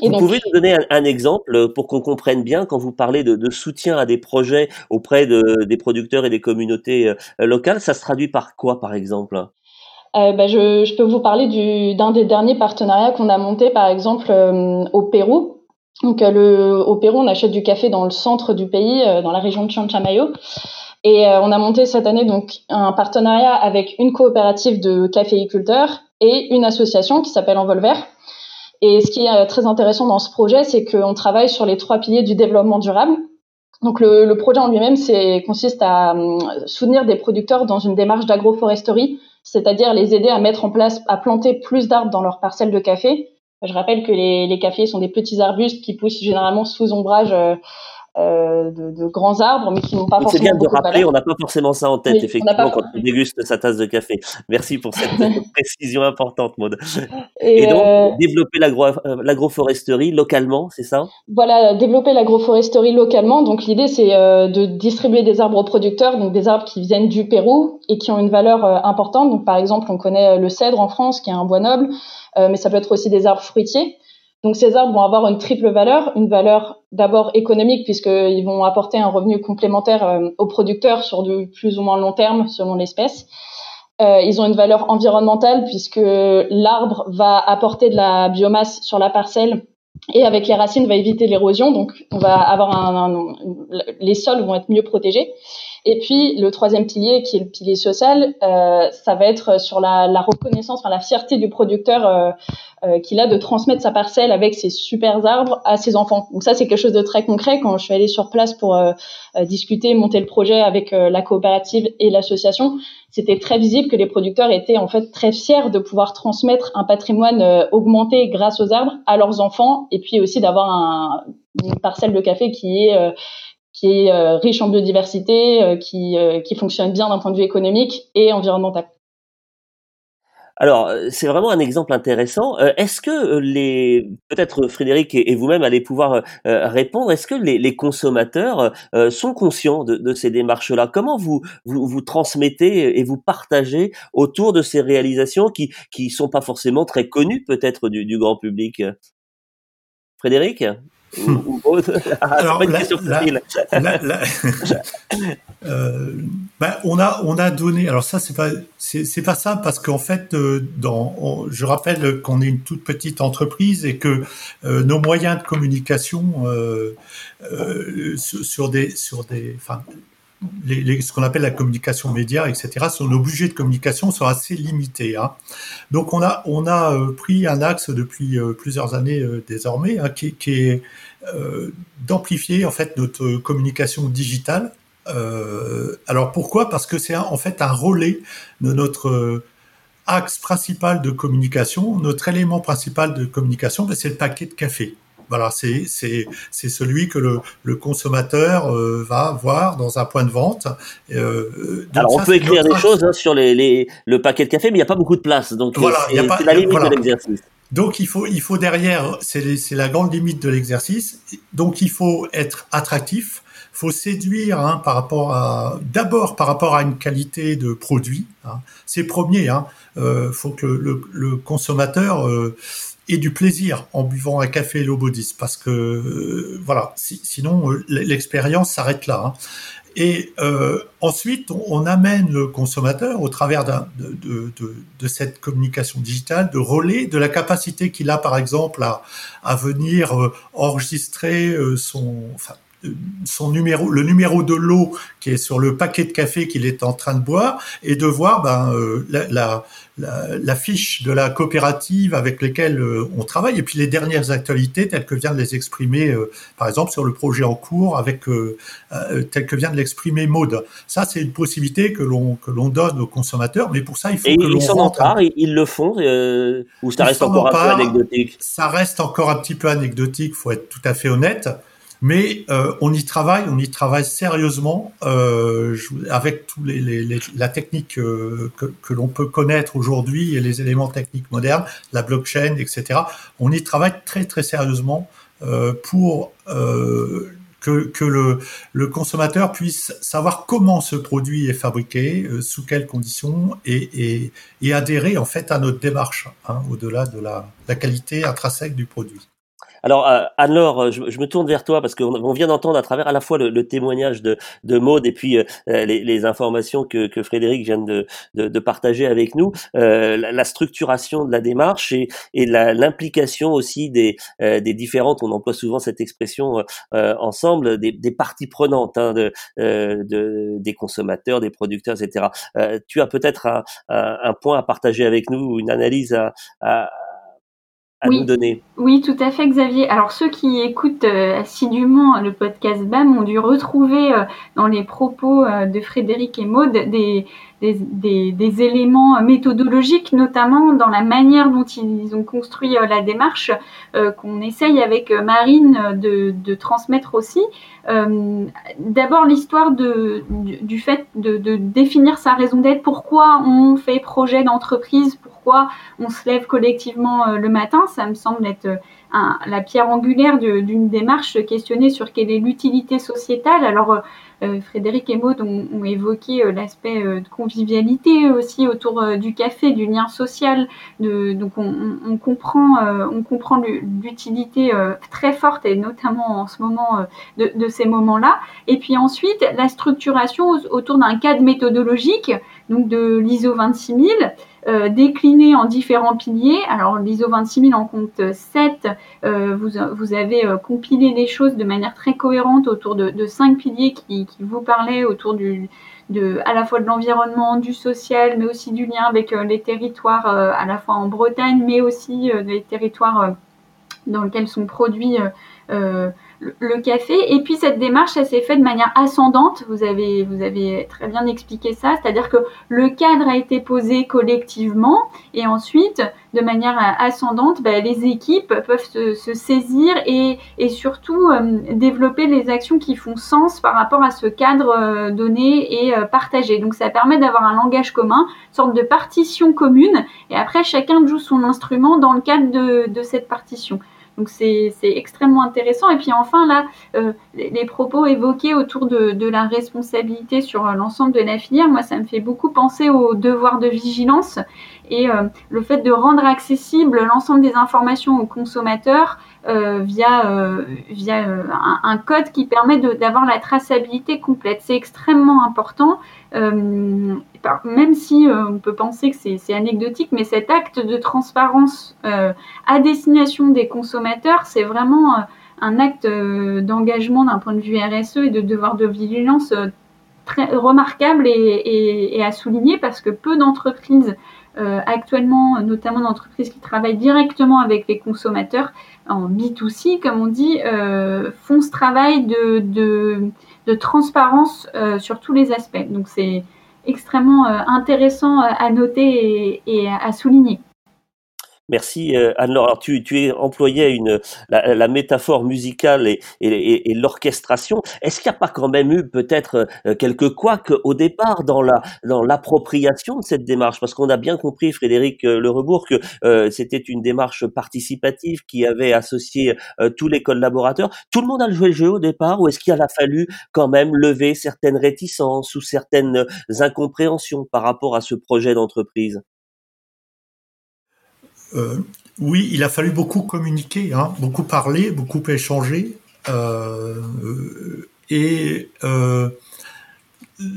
Vous pouvez nous donner un, exemple pour qu'on comprenne bien quand vous parlez de, soutien à des projets auprès de, des producteurs et des communautés euh, locales, ça se traduit par quoi par exemple? Euh, bah, je, je, peux vous parler d'un des derniers partenariats qu'on a monté par exemple euh, au Pérou. Donc le, au Pérou, on achète du café dans le centre du pays, dans la région de Chanchamayo. Et euh, on a monté cette année donc un partenariat avec une coopérative de caféiculteurs et une association qui s'appelle Envolver. Et ce qui est euh, très intéressant dans ce projet, c'est qu'on travaille sur les trois piliers du développement durable. Donc le, projet en lui-même consiste à euh, soutenir des producteurs dans une démarche d'agroforesterie, c'est-à-dire les aider à mettre en place, à planter plus d'arbres dans leurs parcelles de café. Je rappelle que les, les cafés sont des petits arbustes qui poussent généralement sous ombrage euh, de, de, grands arbres, mais qui n'ont pas forcément. C'est bien de rappeler, on n'a pas forcément ça en tête, effectivement, quand on déguste sa tasse de café. Merci pour cette précision importante, Maud. Et, donc, euh... développer euh, l'agroforesterie localement, c'est ça? Voilà, développer l'agroforesterie localement. Donc, l'idée, c'est de distribuer des arbres aux producteurs, donc des arbres qui viennent du Pérou et qui ont une valeur importante. Donc, par exemple, on connaît le cèdre en France, qui est un bois noble, mais ça peut être aussi des arbres fruitiers. Donc ces arbres vont avoir une triple valeur, une valeur d'abord économique puisqu'ils vont apporter un revenu complémentaire euh, aux producteurs sur du plus ou moins long terme selon l'espèce. Euh, ils ont une valeur environnementale puisque l'arbre va apporter de la biomasse sur la parcelle et avec les racines va éviter l'érosion, donc les sols vont être mieux protégés. Et puis le troisième pilier, qui est le pilier social, euh, ça va être sur la, la reconnaissance, enfin la fierté du producteur euh, euh, qu'il a de transmettre sa parcelle avec ses super arbres à ses enfants. Donc ça, c'est quelque chose de très concret. Quand je suis allée sur place pour euh, euh, discuter, monter le projet avec la coopérative et l'association, c'était très visible que les producteurs étaient en fait très fiers de pouvoir transmettre un patrimoine augmenté grâce aux arbres à leurs enfants, et puis aussi d'avoir un, une parcelle de café qui est qui est euh, riche en biodiversité, euh, qui, euh, qui fonctionne bien d'un point de vue économique et environnemental. Alors, c'est vraiment un exemple intéressant. Est-ce que les, peut-être Frédéric et vous-même allez pouvoir répondre, est-ce que les, les consommateurs sont conscients de, ces démarches-là? Comment vous, vous, vous transmettez et vous partagez autour de ces réalisations qui qui sont pas forcément très connues peut-être du grand public? Frédéric? alors, on a on a donné. Alors ça c'est pas c'est pas ça parce qu'en fait euh, dans je rappelle qu'on est une toute petite entreprise et que euh, nos moyens de communication euh, sur, des sur des enfin ce qu'on appelle la communication média, etc., nos budgets de communication sont assez limités. Hein. Donc on a, euh, pris un axe depuis euh, plusieurs années euh, désormais, hein, qui, qui, est d'amplifier en fait notre communication digitale. alors pourquoi? Parce que c'est en fait un relais de notre axe principal de communication. Notre élément principal de communication, ben, c'est le paquet de café. Voilà, c'est c'est celui que le, le consommateur euh, va voir dans un point de vente. Euh, Alors on peut écrire des choses hein, sur les, les, le paquet de café, mais il n'y a pas beaucoup de place, donc voilà, c'est la limite de l'exercice. Donc il faut il faut derrière, c'est la grande limite de l'exercice. Donc il faut être attractif, faut séduire hein, par rapport à d'abord par rapport à une qualité de produit. Hein. C'est premier. Hein. Euh, faut que le, le consommateur euh, et du plaisir en buvant un café Lobodis parce que euh, voilà, sinon euh, l'expérience s'arrête là. Hein. Et euh, ensuite, on, amène le consommateur au travers de, de, de, de, cette communication digitale, de relais, de la capacité qu'il a, par exemple, à, à venir euh, enregistrer son, enfin, son numéro, le numéro de l'eau qui est sur le paquet de café qu'il est en train de boire, et de voir ben, euh, la, la, la, fiche de la coopérative avec lesquelles euh, on travaille, et puis les dernières actualités telles que vient de les exprimer, euh, par exemple sur le projet en cours, avec euh, tel que vient de l'exprimer Maude. Ça, c'est une possibilité que l'on que l'on donne aux consommateurs, mais pour ça, il faut que l'on ils s'en emparent, ils le font, ou ça reste encore un peu anecdotique? Ça reste encore un petit peu anecdotique, faut être tout à fait honnête. Mais euh, on y travaille, on y travaille sérieusement euh, avec tous les, les, la technique euh, que, que l'on peut connaître aujourd'hui et les éléments techniques modernes, la blockchain, etc. On y travaille très très sérieusement euh, pour euh, que, que le, le, consommateur puisse savoir comment ce produit est fabriqué, sous quelles conditions, et, et, et, adhérer en fait à notre démarche, hein, au-delà de la, la qualité intrinsèque du produit. Alors, euh, Anne-Laure, euh, je, me tourne vers toi parce qu'on vient d'entendre à travers à la fois le, témoignage de, de Maude et puis euh, les, informations que, Frédéric vient de, partager avec nous, la, structuration de la démarche et, l'implication aussi des, différentes, on emploie souvent cette expression ensemble, des, parties prenantes, hein, de, des consommateurs, des producteurs, etc. tu as peut-être un, point à partager avec nous, une analyse à oui. donner. Oui, tout à fait, Xavier. Alors, ceux qui écoutent euh, assidûment le podcast BAM ont dû retrouver euh, dans les propos euh, de Frédéric et Maude des, des, éléments méthodologiques, notamment dans la manière dont ils ont construit la démarche, qu'on essaye avec Marine de, transmettre aussi. D'abord, l'histoire de, du, fait de, définir sa raison d'être, pourquoi on fait projet d'entreprise, on se lève collectivement euh, le matin. Ça me semble être euh, la pierre angulaire d'une démarche questionnée sur quelle est l'utilité sociétale. Alors, euh, Frédéric et Maud ont, évoqué l'aspect de convivialité aussi autour du café, du lien social. donc, on, comprend, on comprend l'utilité très forte et notamment en ce moment de, de ces moments-là. Et puis ensuite, la structuration autour d'un cadre méthodologique, donc de l'ISO 26000. Euh, décliné en différents piliers. Alors l'ISO 26000 en compte 7. Euh, vous, vous, avez euh, compilé les choses de manière très cohérente autour de, de cinq piliers qui, qui, vous parlaient autour du, de, à la fois de l'environnement, du social, mais aussi du lien avec les territoires à la fois en Bretagne, mais aussi les territoires dans lesquels sont produits le café. Et puis cette démarche, elle s'est faite de manière ascendante. Vous avez, vous avez très bien expliqué ça. C'est-à-dire que le cadre a été posé collectivement et ensuite, de manière ascendante, ben, les équipes peuvent se, saisir et, et surtout euh, développer les actions qui font sens par rapport à ce cadre euh, donné et euh, partagé. Donc ça permet d'avoir un langage commun, une sorte de partition commune. Et après, chacun joue son instrument dans le cadre de, de cette partition. Donc c'est extrêmement intéressant. Et puis enfin là, euh, les, propos évoqués autour de, la responsabilité sur euh, l'ensemble de la filière, moi ça me fait beaucoup penser au devoir de vigilance et euh, le fait de rendre accessible l'ensemble des informations aux consommateurs euh, via, euh, via un, un, code qui permet d'avoir la traçabilité complète. C'est extrêmement important, même si on peut penser que c'est anecdotique, mais cet acte de transparence à destination des consommateurs, c'est vraiment un acte d'engagement d'un point de vue RSE et de devoir de vigilance très remarquable et, et, à souligner parce que peu d'entreprises euh, actuellement, notamment d'entreprises qui travaillent directement avec les consommateurs en B2C, comme on dit, euh, font ce travail de, de, de transparence euh, sur tous les aspects. Donc c'est extrêmement euh, intéressant à noter et, et à souligner. Merci euh, Anne-Laure. Alors tu, tu à une la, la métaphore musicale et, et, et l'orchestration. Est-ce qu'il n'y a pas quand même eu peut-être euh, quelques couacs au départ dans la dans l'appropriation de cette démarche? Parce qu'on a bien compris, Frédéric euh, Le Rebourg, que euh, c'était une démarche participative qui avait associé tous les collaborateurs. Tout le monde a joué le jeu au départ, ou est-ce qu'il a fallu quand même lever certaines réticences ou certaines incompréhensions par rapport à ce projet d'entreprise? Euh, oui, il a fallu beaucoup communiquer, hein, beaucoup parler, beaucoup échanger, euh, et euh,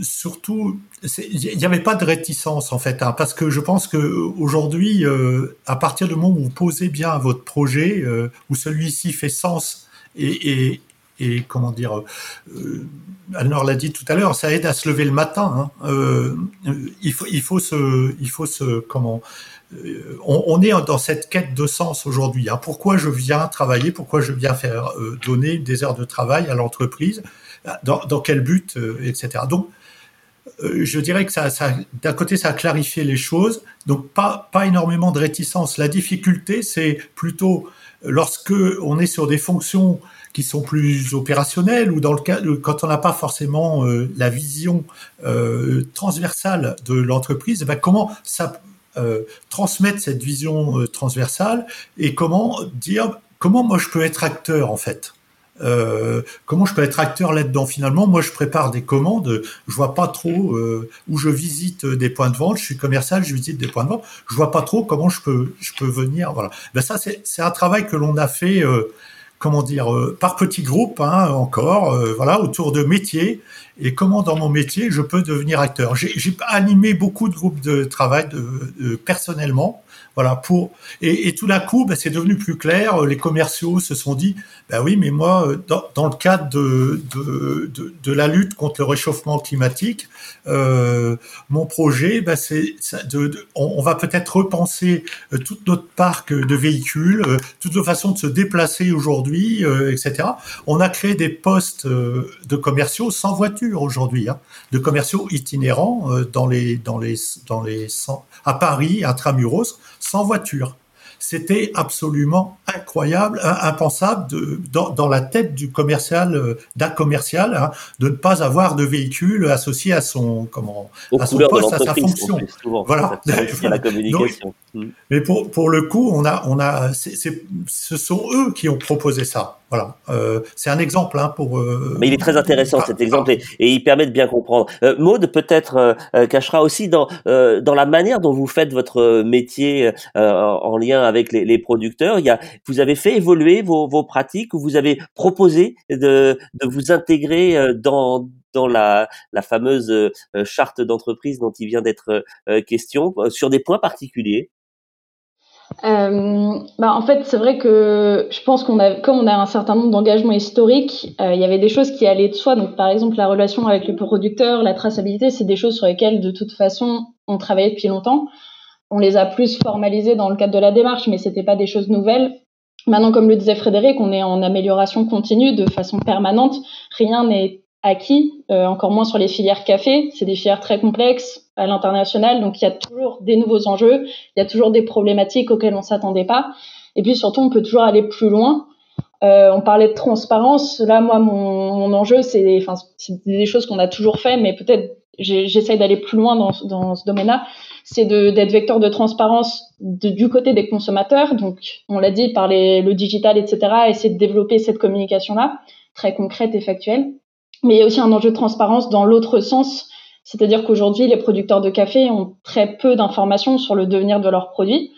surtout, il n'y avait pas de réticence en fait, hein, parce que je pense que aujourd'hui, euh, à partir du moment où vous posez bien votre projet, où celui-ci fait sens et, et, et comment dire, euh, Anne-Laure l'a dit tout à l'heure, ça aide à se lever le matin. Hein. Euh, il faut, il faut se, il faut se, comment, euh, on, est dans cette quête de sens aujourd'hui. Hein. Pourquoi je viens travailler Pourquoi je viens faire euh, donner des heures de travail à l'entreprise dans, quel but, etc. Donc je dirais que ça d'un côté, ça a clarifié les choses. Donc, pas, pas énormément de réticence. La difficulté, c'est plutôt lorsque on est sur des fonctions qui sont plus opérationnels ou dans le cas quand on n'a pas forcément euh, la vision euh, transversale de l'entreprise, ben comment ça euh, transmettre cette vision euh, transversale et comment dire comment moi je peux être acteur en fait? Comment je peux être acteur là-dedans? Finalement Moi, je prépare des commandes. Je vois pas trop euh, où je visite des points de vente. Je suis commercial, je visite des points de vente. Je vois pas trop comment je peux je peux venir. Voilà. Ben ça, c'est un travail que l'on a fait comment dire, euh, par petits groupes hein, encore, euh, voilà, autour de métiers et comment dans mon métier je peux devenir acteur. J'ai animé beaucoup de groupes de travail de, personnellement voilà, pour et, et tout d'un coup, ben, c'est devenu plus clair. Les commerciaux se sont dit, ben oui, mais moi, euh, dans, dans le cadre de, de, de, de, la lutte contre le réchauffement climatique, euh, mon projet, ben c'est de, on, on, va peut-être repenser euh, toute notre parc de véhicules, euh, toute nos façons de se déplacer aujourd'hui, euh, etc. On a créé des postes de commerciaux sans voiture aujourd'hui, hein, de commerciaux itinérants dans les dans les dans les à Paris, intramuros sans voiture. C'était absolument incroyable, impensable de, dans, dans, la tête du commercial, euh, d'un commercial, hein, de ne pas avoir de véhicule associé à son comment, à son poste, à sa fonction. Plus, souvent, voilà. la communication. Donc, mm. mais pour pour le coup, on a on a, c est, c est, ce sont eux qui ont proposé ça. Voilà, euh, c'est un exemple hein, pour. Euh, Mais il est très intéressant cet exemple et, et, il permet de bien comprendre. Euh, Maude peut-être euh, euh cachera aussi dans euh, dans la manière dont vous faites votre métier en lien avec les, les, producteurs. Il y a, vous avez fait évoluer vos, vos pratiques ou vous avez proposé de de vous intégrer dans dans la, la fameuse charte d'entreprise dont il vient d'être question sur des points particuliers? Euh, bah en fait, c'est vrai que je pense qu'on a, comme on a un certain nombre d'engagements historiques, euh, il y avait des choses qui allaient de soi. Donc, par exemple, la relation avec le producteur, la traçabilité, c'est des choses sur lesquelles, de toute façon, on travaillait depuis longtemps. On les a plus formalisées dans le cadre de la démarche, mais c'était pas des choses nouvelles. Maintenant, comme le disait Frédéric, on est en amélioration continue de façon permanente. Rien n'est acquis, euh, encore moins sur les filières café. C'est des filières très complexes à l'international, donc il y a toujours des nouveaux enjeux, il y a toujours des problématiques auxquelles on s'attendait pas. Et puis surtout, on peut toujours aller plus loin. Euh, on parlait de transparence. Là, moi, mon, mon enjeu, c'est, enfin, c'est des choses qu'on a toujours fait, mais peut-être j'essaye d'aller plus loin dans, dans ce domaine-là. C'est d'être vecteur de transparence de, du côté des consommateurs. Donc, on l'a dit par les, le digital, etc. Essayer de développer cette communication-là, très concrète et factuelle mais il y a aussi un enjeu de transparence dans l'autre sens, c'est-à-dire qu'aujourd'hui, les producteurs de café ont très peu d'informations sur le devenir de leurs produits.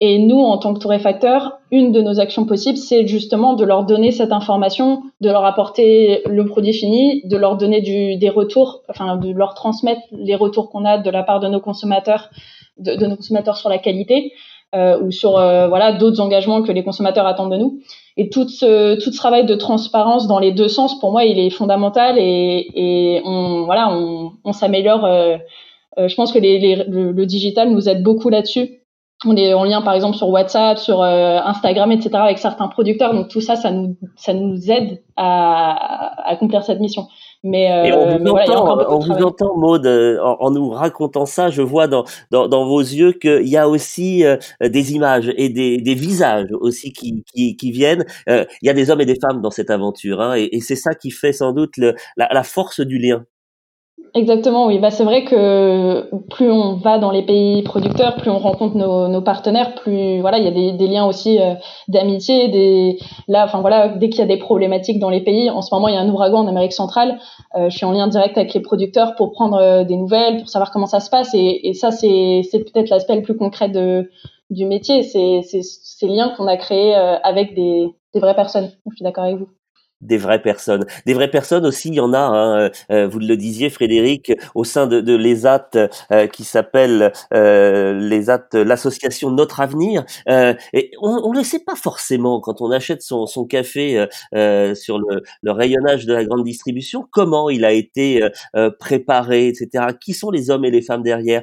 Et nous, en tant que torréfacteurs, une de nos actions possibles, c'est justement de leur donner cette information, de leur apporter le produit fini, de leur donner du, des retours, enfin de leur transmettre les retours qu'on a de la part de nos consommateurs, de, de nos consommateurs sur la qualité, euh, ou sur euh, voilà d'autres engagements que les consommateurs attendent de nous. Et tout ce, tout ce travail de transparence dans les deux sens, pour moi, il est fondamental et, et on voilà, on, on s'améliore. Euh, euh je pense que les, les, le, le, digital nous aide beaucoup là-dessus. On est en lien, par exemple, sur WhatsApp, sur euh, Instagram, etc., avec certains producteurs. Donc tout ça, ça nous, ça nous aide à, à accomplir cette mission. Mais, euh, on vous entend, on vous entend, Maud, euh, en, en, nous racontant ça, je vois dans, dans, dans vos yeux qu'il y a aussi euh, des images et des, des visages aussi qui, qui, qui viennent. Euh, il y a des hommes et des femmes dans cette aventure, hein, et, et c'est ça qui fait sans doute le, la, la force du lien. Exactement, oui. Bah, c'est vrai que plus on va dans les pays producteurs, plus on rencontre nos, nos partenaires, plus voilà, il y a des, des liens aussi euh, d'amitié. Des là, enfin voilà, dès qu'il y a des problématiques dans les pays, en ce moment il y a un ouragan en Amérique centrale. Euh, je suis en lien direct avec les producteurs pour prendre euh, des nouvelles, pour savoir comment ça se passe. Et, et ça, c'est c'est peut-être l'aspect le plus concret de du métier. C'est ces liens qu'on a créés euh, avec des des vraies personnes. Je suis d'accord avec vous. Des vraies personnes. Des vraies personnes aussi, il y en a, hein, euh, euh, vous le disiez Frédéric, au sein de, de l'ESAT euh, qui s'appelle euh, l'ESAT, l'association Notre Avenir. et on ne sait pas forcément quand on achète son, son café sur le, le, rayonnage de la grande distribution, comment il a été préparé, etc. Qui sont les hommes et les femmes derrière?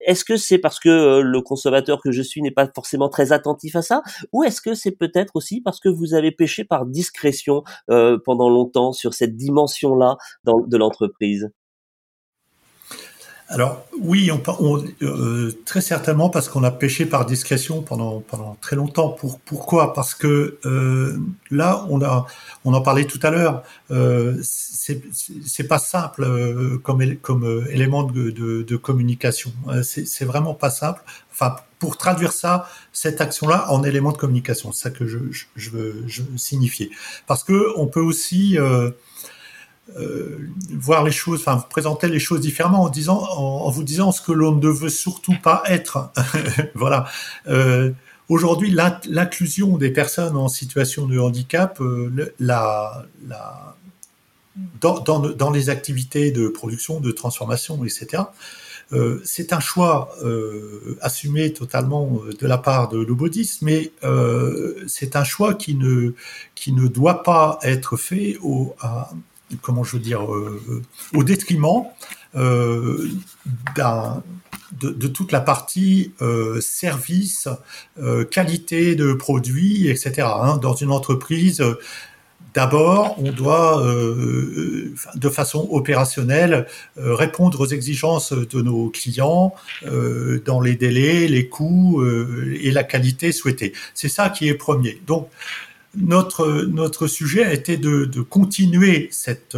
Est-ce que c'est parce que le consommateur que je suis n'est pas forcément très attentif à ça? Ou est-ce que c'est peut-être aussi parce que vous avez pêché par discrétion euh, pendant longtemps sur cette dimension-là de l'entreprise? Alors oui, on, euh, très certainement parce qu'on a pêché par discrétion pendant pendant très longtemps. Pour, pourquoi? Parce que euh, là, on a on en parlait tout à l'heure. Euh, c'est pas simple euh, comme comme élément de, de, de communication. C'est vraiment pas simple. Enfin, pour traduire ça, cette action-là en élément de communication, c'est ça que je, je, veux, je signifier. Parce que on peut aussi euh, voir les choses, enfin présenter les choses différemment en disant, en, vous disant ce que l'on ne veut surtout pas être. voilà. Euh, Aujourd'hui, l'inclusion des personnes en situation de handicap, euh, dans, les activités de production, de transformation, etc., c'est un choix assumé totalement de la part de l'Obodis, mais c'est un choix qui ne, qui ne doit pas être fait au, comment je veux dire, au détriment de, de, toute la partie service, qualité de produits, etc. Hein. dans une entreprise, D'abord, on doit, euh, de façon opérationnelle, euh, répondre aux exigences de nos clients euh, dans les délais, les coûts et la qualité souhaitée. C'est ça qui est premier. Donc, notre, notre sujet a été de, continuer cette,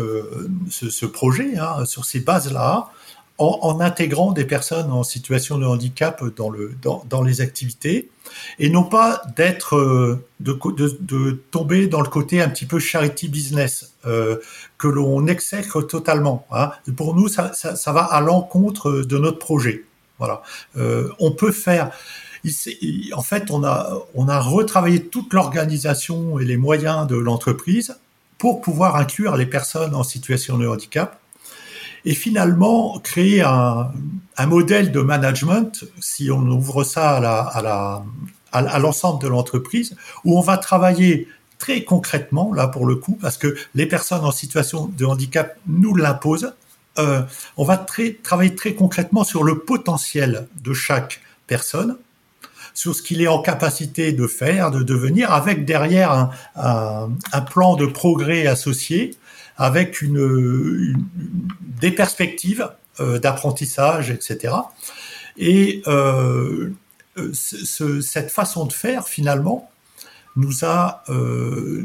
ce, projet hein, sur ces bases-là, en, intégrant des personnes en situation de handicap dans, le, dans, dans les activités, et non pas d'être euh, de, de, de, tomber dans le côté un petit peu charity business euh, que l'on exècre totalement. Hein. Pour nous, ça, ça, va à l'encontre de notre projet. Voilà, euh, on peut faire. En fait, on a retravaillé toute l'organisation et les moyens de l'entreprise pour pouvoir inclure les personnes en situation de handicap et finalement créer un, modèle de management, si on ouvre ça à l'ensemble de l'entreprise, où on va travailler très concrètement, là pour le coup, parce que les personnes en situation de handicap nous l'imposent, euh, on va travailler très concrètement sur le potentiel de chaque personne, sur ce qu'il est en capacité de faire, de devenir, avec derrière un, un, plan de progrès associé, avec une, des perspectives euh, d'apprentissage, etc. Et euh, ce, cette façon de faire, finalement, nous a, euh,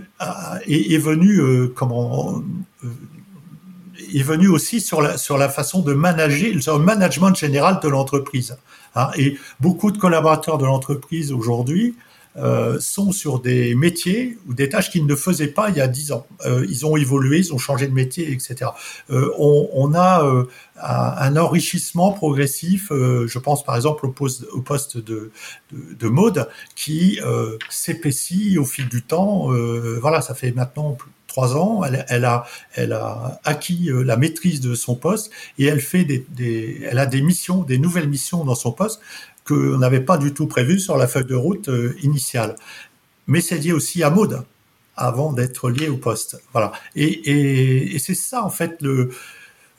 est, venue comment est aussi sur la sur la façon de manager le management général de l'entreprise. Hein. Et beaucoup de collaborateurs de l'entreprise aujourd'hui euh, sont sur des métiers ou des tâches qu'ils ne faisaient pas il y a dix ans. Euh, ils ont évolué, ils ont changé de métier, etc. Euh, on, a un enrichissement progressif. Je pense par exemple au poste, de, de, de mode qui s'épaissit au fil du temps. voilà, ça fait maintenant trois ans. Elle, a, acquis la maîtrise de son poste et elle fait elle a des missions, des nouvelles missions dans son poste qu'on n'avait pas du tout prévu sur la feuille de route euh, initiale. Mais c'est lié aussi à mode avant d'être lié au poste. Voilà. Et c'est ça en fait le,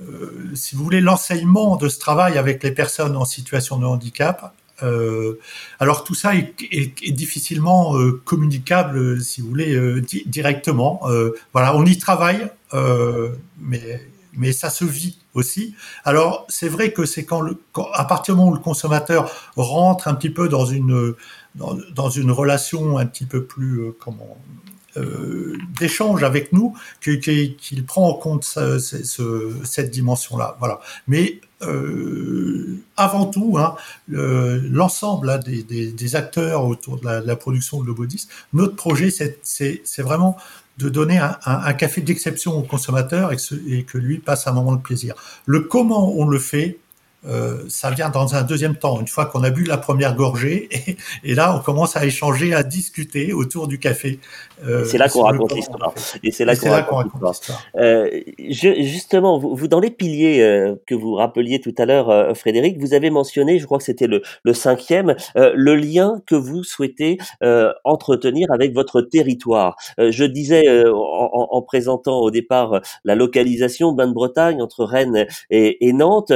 euh, si vous voulez, l'enseignement de ce travail avec les personnes en situation de handicap. Euh, alors tout ça est, difficilement euh, communicable, si vous voulez, euh, directement. voilà, on y travaille, mais mais ça se vit aussi. Alors c'est vrai que c'est quand, à partir du moment où le consommateur rentre un petit peu dans une dans, une relation un petit peu plus comment d'échange avec nous qu'il qu prend en compte ce, ce, cette dimension-là. Voilà. Mais euh, avant tout, hein, l'ensemble hein, des, acteurs autour de la, production de Lobodis, notre projet, c'est vraiment de donner un, café d'exception au consommateur et que, lui passe un moment de plaisir. Le comment on le fait, euh, ça vient dans un deuxième temps, une fois qu'on a bu la première gorgée, et, et, là on commence à échanger, à discuter autour du café. Euh, c'est là qu'on raconte l'histoire. Et c'est là qu'on raconte, l'histoire. Euh, justement, vous, vous, dans les piliers euh, que vous rappeliez tout à l'heure, Frédéric, vous avez mentionné, je crois que c'était le, le, cinquième, le lien que vous souhaitez entretenir avec votre territoire. je disais en, en, présentant au départ la localisation bain de Bretagne entre Rennes et, et Nantes,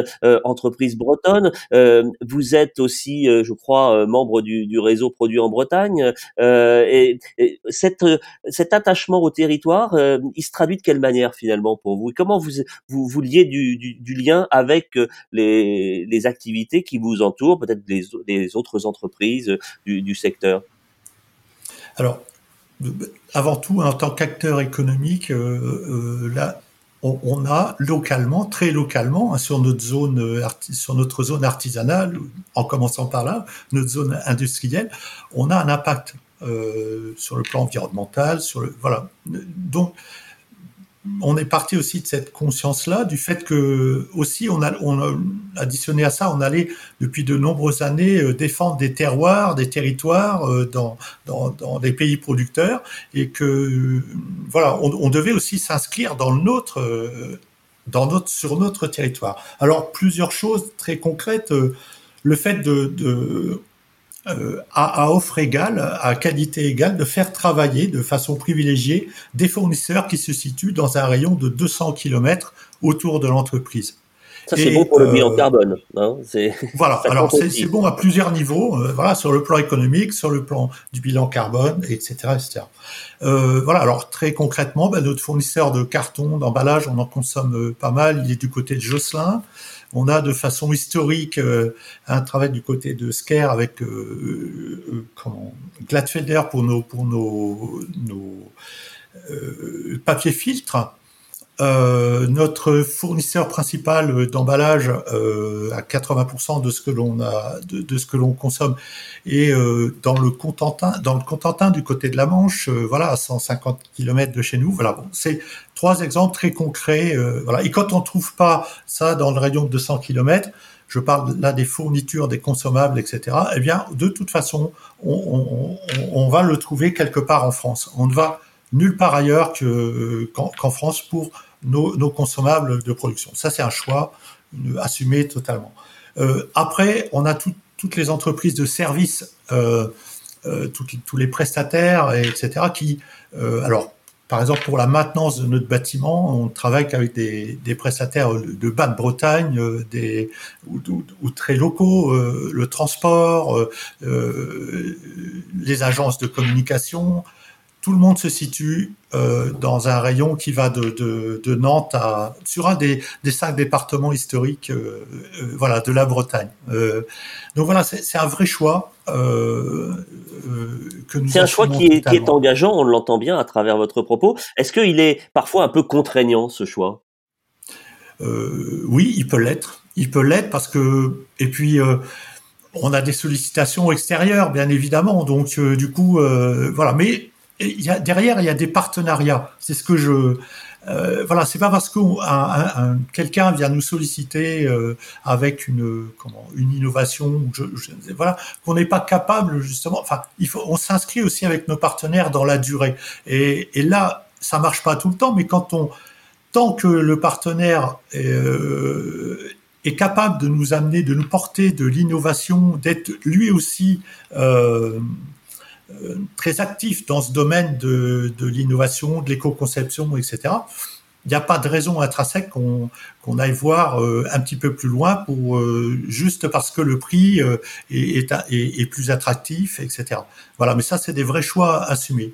entreprise bretonne. vous êtes aussi, je crois, membre du, réseau Produits en Bretagne. et, et cette cet attachement au territoire, euh, il se traduit de quelle manière finalement pour vous? Comment vous vous, liez du, lien avec euh, les, activités qui vous entourent, peut-être les, autres entreprises du, secteur? Alors, avant tout, en tant qu'acteur économique, euh, là, on, a localement, très localement, hein, sur notre zone, sur notre zone artisanale, en commençant par là, notre zone industrielle, on a un impact euh, sur le plan environnemental, sur le voilà. Donc on est parti aussi de cette conscience-là, du fait que aussi on a, on additionné à ça, on allait depuis de nombreuses années euh, défendre des terroirs, des territoires euh, dans, des pays producteurs, et que voilà, on, devait aussi s'inscrire dans le nôtre, notre sur notre territoire. Alors plusieurs choses très concrètes. Le fait de euh, à, offre égale, à qualité égale, de faire travailler de façon privilégiée des fournisseurs qui se situent dans un rayon de 200 km autour de l'entreprise. Ça, c'est bon pour le bilan euh, carbone. Hein voilà, alors c'est bon à plusieurs niveaux, euh, voilà, sur le plan économique, sur le plan du bilan carbone, etc. etc. Euh, voilà, alors très concrètement, ben, notre fournisseur de carton, d'emballage, on en consomme pas mal, il est du côté de Josselin. On a de façon historique euh, un travail du côté de Sker avec euh, euh, Gladfelder pour nos, pour nos, nos papiers filtres. Euh, notre fournisseur principal d'emballage euh, à 80% de ce que l'on a, de, de, ce que l'on consomme, et euh, dans le Contentin, dans le Contentin du côté de la Manche, voilà, à 150 km de chez nous. Voilà, bon, c'est trois exemples très concrets. voilà, et quand on trouve pas ça dans le rayon de 200 km, je parle là des fournitures, des consommables, etc. Eh bien, de toute façon, on, on, on va le trouver quelque part en France. On ne va nulle part ailleurs qu'en France pour nos, consommables de production. Ça, c'est un choix assumé totalement. Euh, après, on a toutes les entreprises de services, euh, euh, tous les prestataires, etc., qui, alors, par exemple, pour la maintenance de notre bâtiment, on travaille avec des, prestataires de bas de Bretagne, ou, très locaux, le transport, les agences de communication, tout le monde se situe euh, dans un rayon qui va de, de, de, Nantes à sur un des, des cinq départements historiques euh, euh voilà de la Bretagne. Donc voilà, c'est un vrai choix que nous. C'est un choix qui est, qui est, engageant, on l'entend bien à travers votre propos. Est-ce qu'il est parfois un peu contraignant ce choix? Oui, il peut l'être. Il peut l'être parce que et puis on a des sollicitations extérieures, bien évidemment. Donc du coup, voilà. Mais y a, derrière, il y a des partenariats. C'est ce que je euh, voilà, c'est pas parce que un, quelqu'un vient nous solliciter euh, avec une comment une innovation, je, je, voilà, qu'on n'est pas capable justement. Enfin, il faut, on s'inscrit aussi avec nos partenaires dans la durée. Et, là, ça marche pas tout le temps, mais quand on tant que le partenaire est, euh, capable de nous amener, de nous porter de l'innovation, d'être lui aussi très actif dans ce domaine de, de l'innovation, de l'éco-conception, etc. Il n'y a pas de raison intrinsèque qu'on qu'on aille voir euh, un petit peu plus loin pour euh, juste parce que le prix est, est, est, plus attractif, etc. Voilà, mais ça c'est des vrais choix assumés.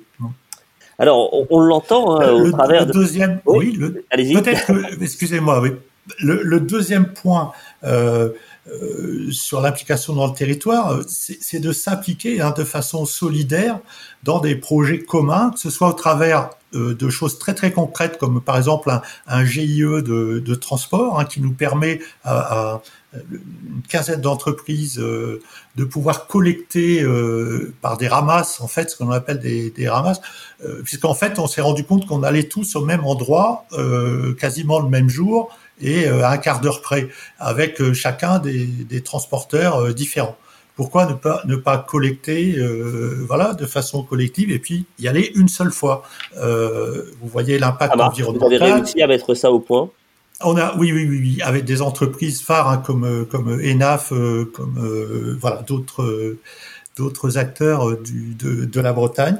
Alors on, l'entend hein, au travers. Le deuxième, oui, peut-être que, excusez-moi, oui, le, le, deuxième point. Euh, euh, sur l'application dans le territoire, c'est de s'appliquer hein, de façon solidaire dans des projets communs, que ce soit au travers euh, de choses très très concrètes comme par exemple un, GIE de, de transport hein, qui nous permet à, à une quinzaine d'entreprises euh, de pouvoir collecter euh, par des ramasses, en fait, ce qu'on appelle des, des ramasses, puisqu'en fait, on s'est rendu compte qu'on allait tous au même endroit, quasiment le même jour, et à un quart d'heure près, avec chacun des, des transporteurs différents. Pourquoi ne pas ne pas collecter, voilà, de façon collective et puis y aller une seule fois? vous voyez l'impact environnemental. Vous avez réussi à mettre ça au point? On a, oui, oui, oui, oui, avec des entreprises phares hein, comme comme Enaf, comme voilà d'autres d'autres acteurs du, de, de la Bretagne.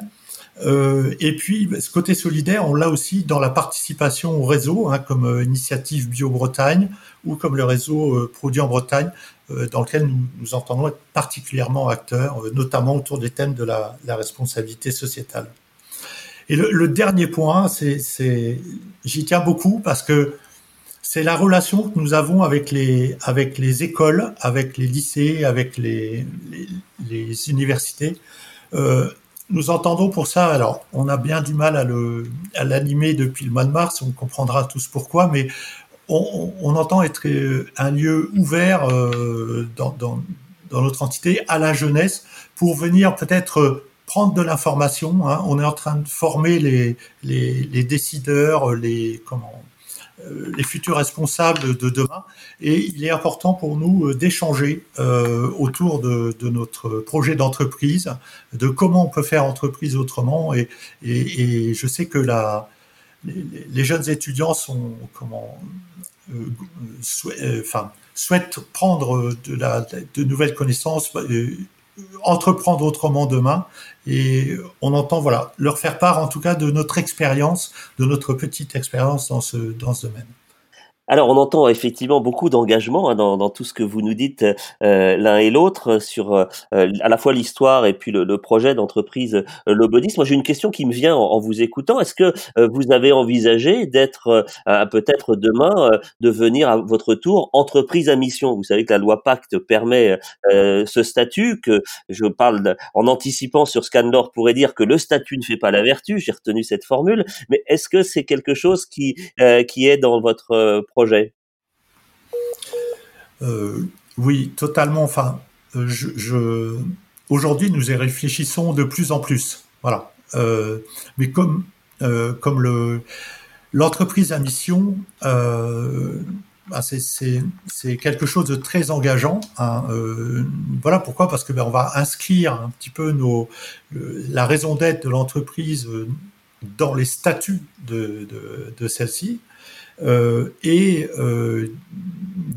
Euh, et puis, ce côté solidaire, on l'a aussi dans la participation au réseau, hein, comme euh, Initiative Bio-Bretagne ou comme le réseau euh, Produits en Bretagne, dans lequel nous, nous, entendons être particulièrement acteurs, notamment autour des thèmes de la, responsabilité sociétale. Et le, dernier point, c'est, j'y tiens beaucoup parce que c'est la relation que nous avons avec les, avec les écoles, avec les lycées, avec les, les, universités. Nous entendons pour ça, alors on a bien du mal à, l'animer depuis le mois de mars, on comprendra tous pourquoi, mais on, entend être euh, un lieu ouvert euh, dans, notre entité à la jeunesse pour venir peut-être prendre de l'information. Hein. On est en train de former les, les, les décideurs, les comment euh, les futurs responsables de demain. Et il est important pour nous euh, d'échanger euh, autour de, notre projet d'entreprise, de comment on peut faire entreprise autrement. Et, je sais que les, jeunes étudiants sont euh, souhaitent prendre de nouvelles connaissances, entreprendre autrement demain et on entend voilà leur faire part en tout cas de notre expérience, de notre petite expérience dans ce dans ce domaine. Alors, on entend effectivement beaucoup d'engagement hein, dans, dans, tout ce que vous nous dites euh, l'un et l'autre sur euh, à la fois l'histoire et puis le, le projet d'entreprise euh, Lobodis. Moi, j'ai une question qui me vient en, vous écoutant. Est-ce que euh, vous avez envisagé d'être euh, peut-être demain devenir à votre tour entreprise à mission? Vous savez que la loi Pacte permet ce statut. Que je parle en anticipant sur qu'Anne-Laure pourrait dire que le statut ne fait pas la vertu. J'ai retenu cette formule. Mais est-ce que c'est quelque chose qui qui est dans votre euh, Oui, totalement. Enfin, euh, aujourd'hui, nous y réfléchissons de plus en plus. Voilà. Euh, mais comme, le, l'entreprise à mission, bah c'est, quelque chose de très engageant. Hein. Voilà pourquoi, parce que ben, on va inscrire un petit peu la raison d'être de l'entreprise dans les statuts de, celle-ci et euh,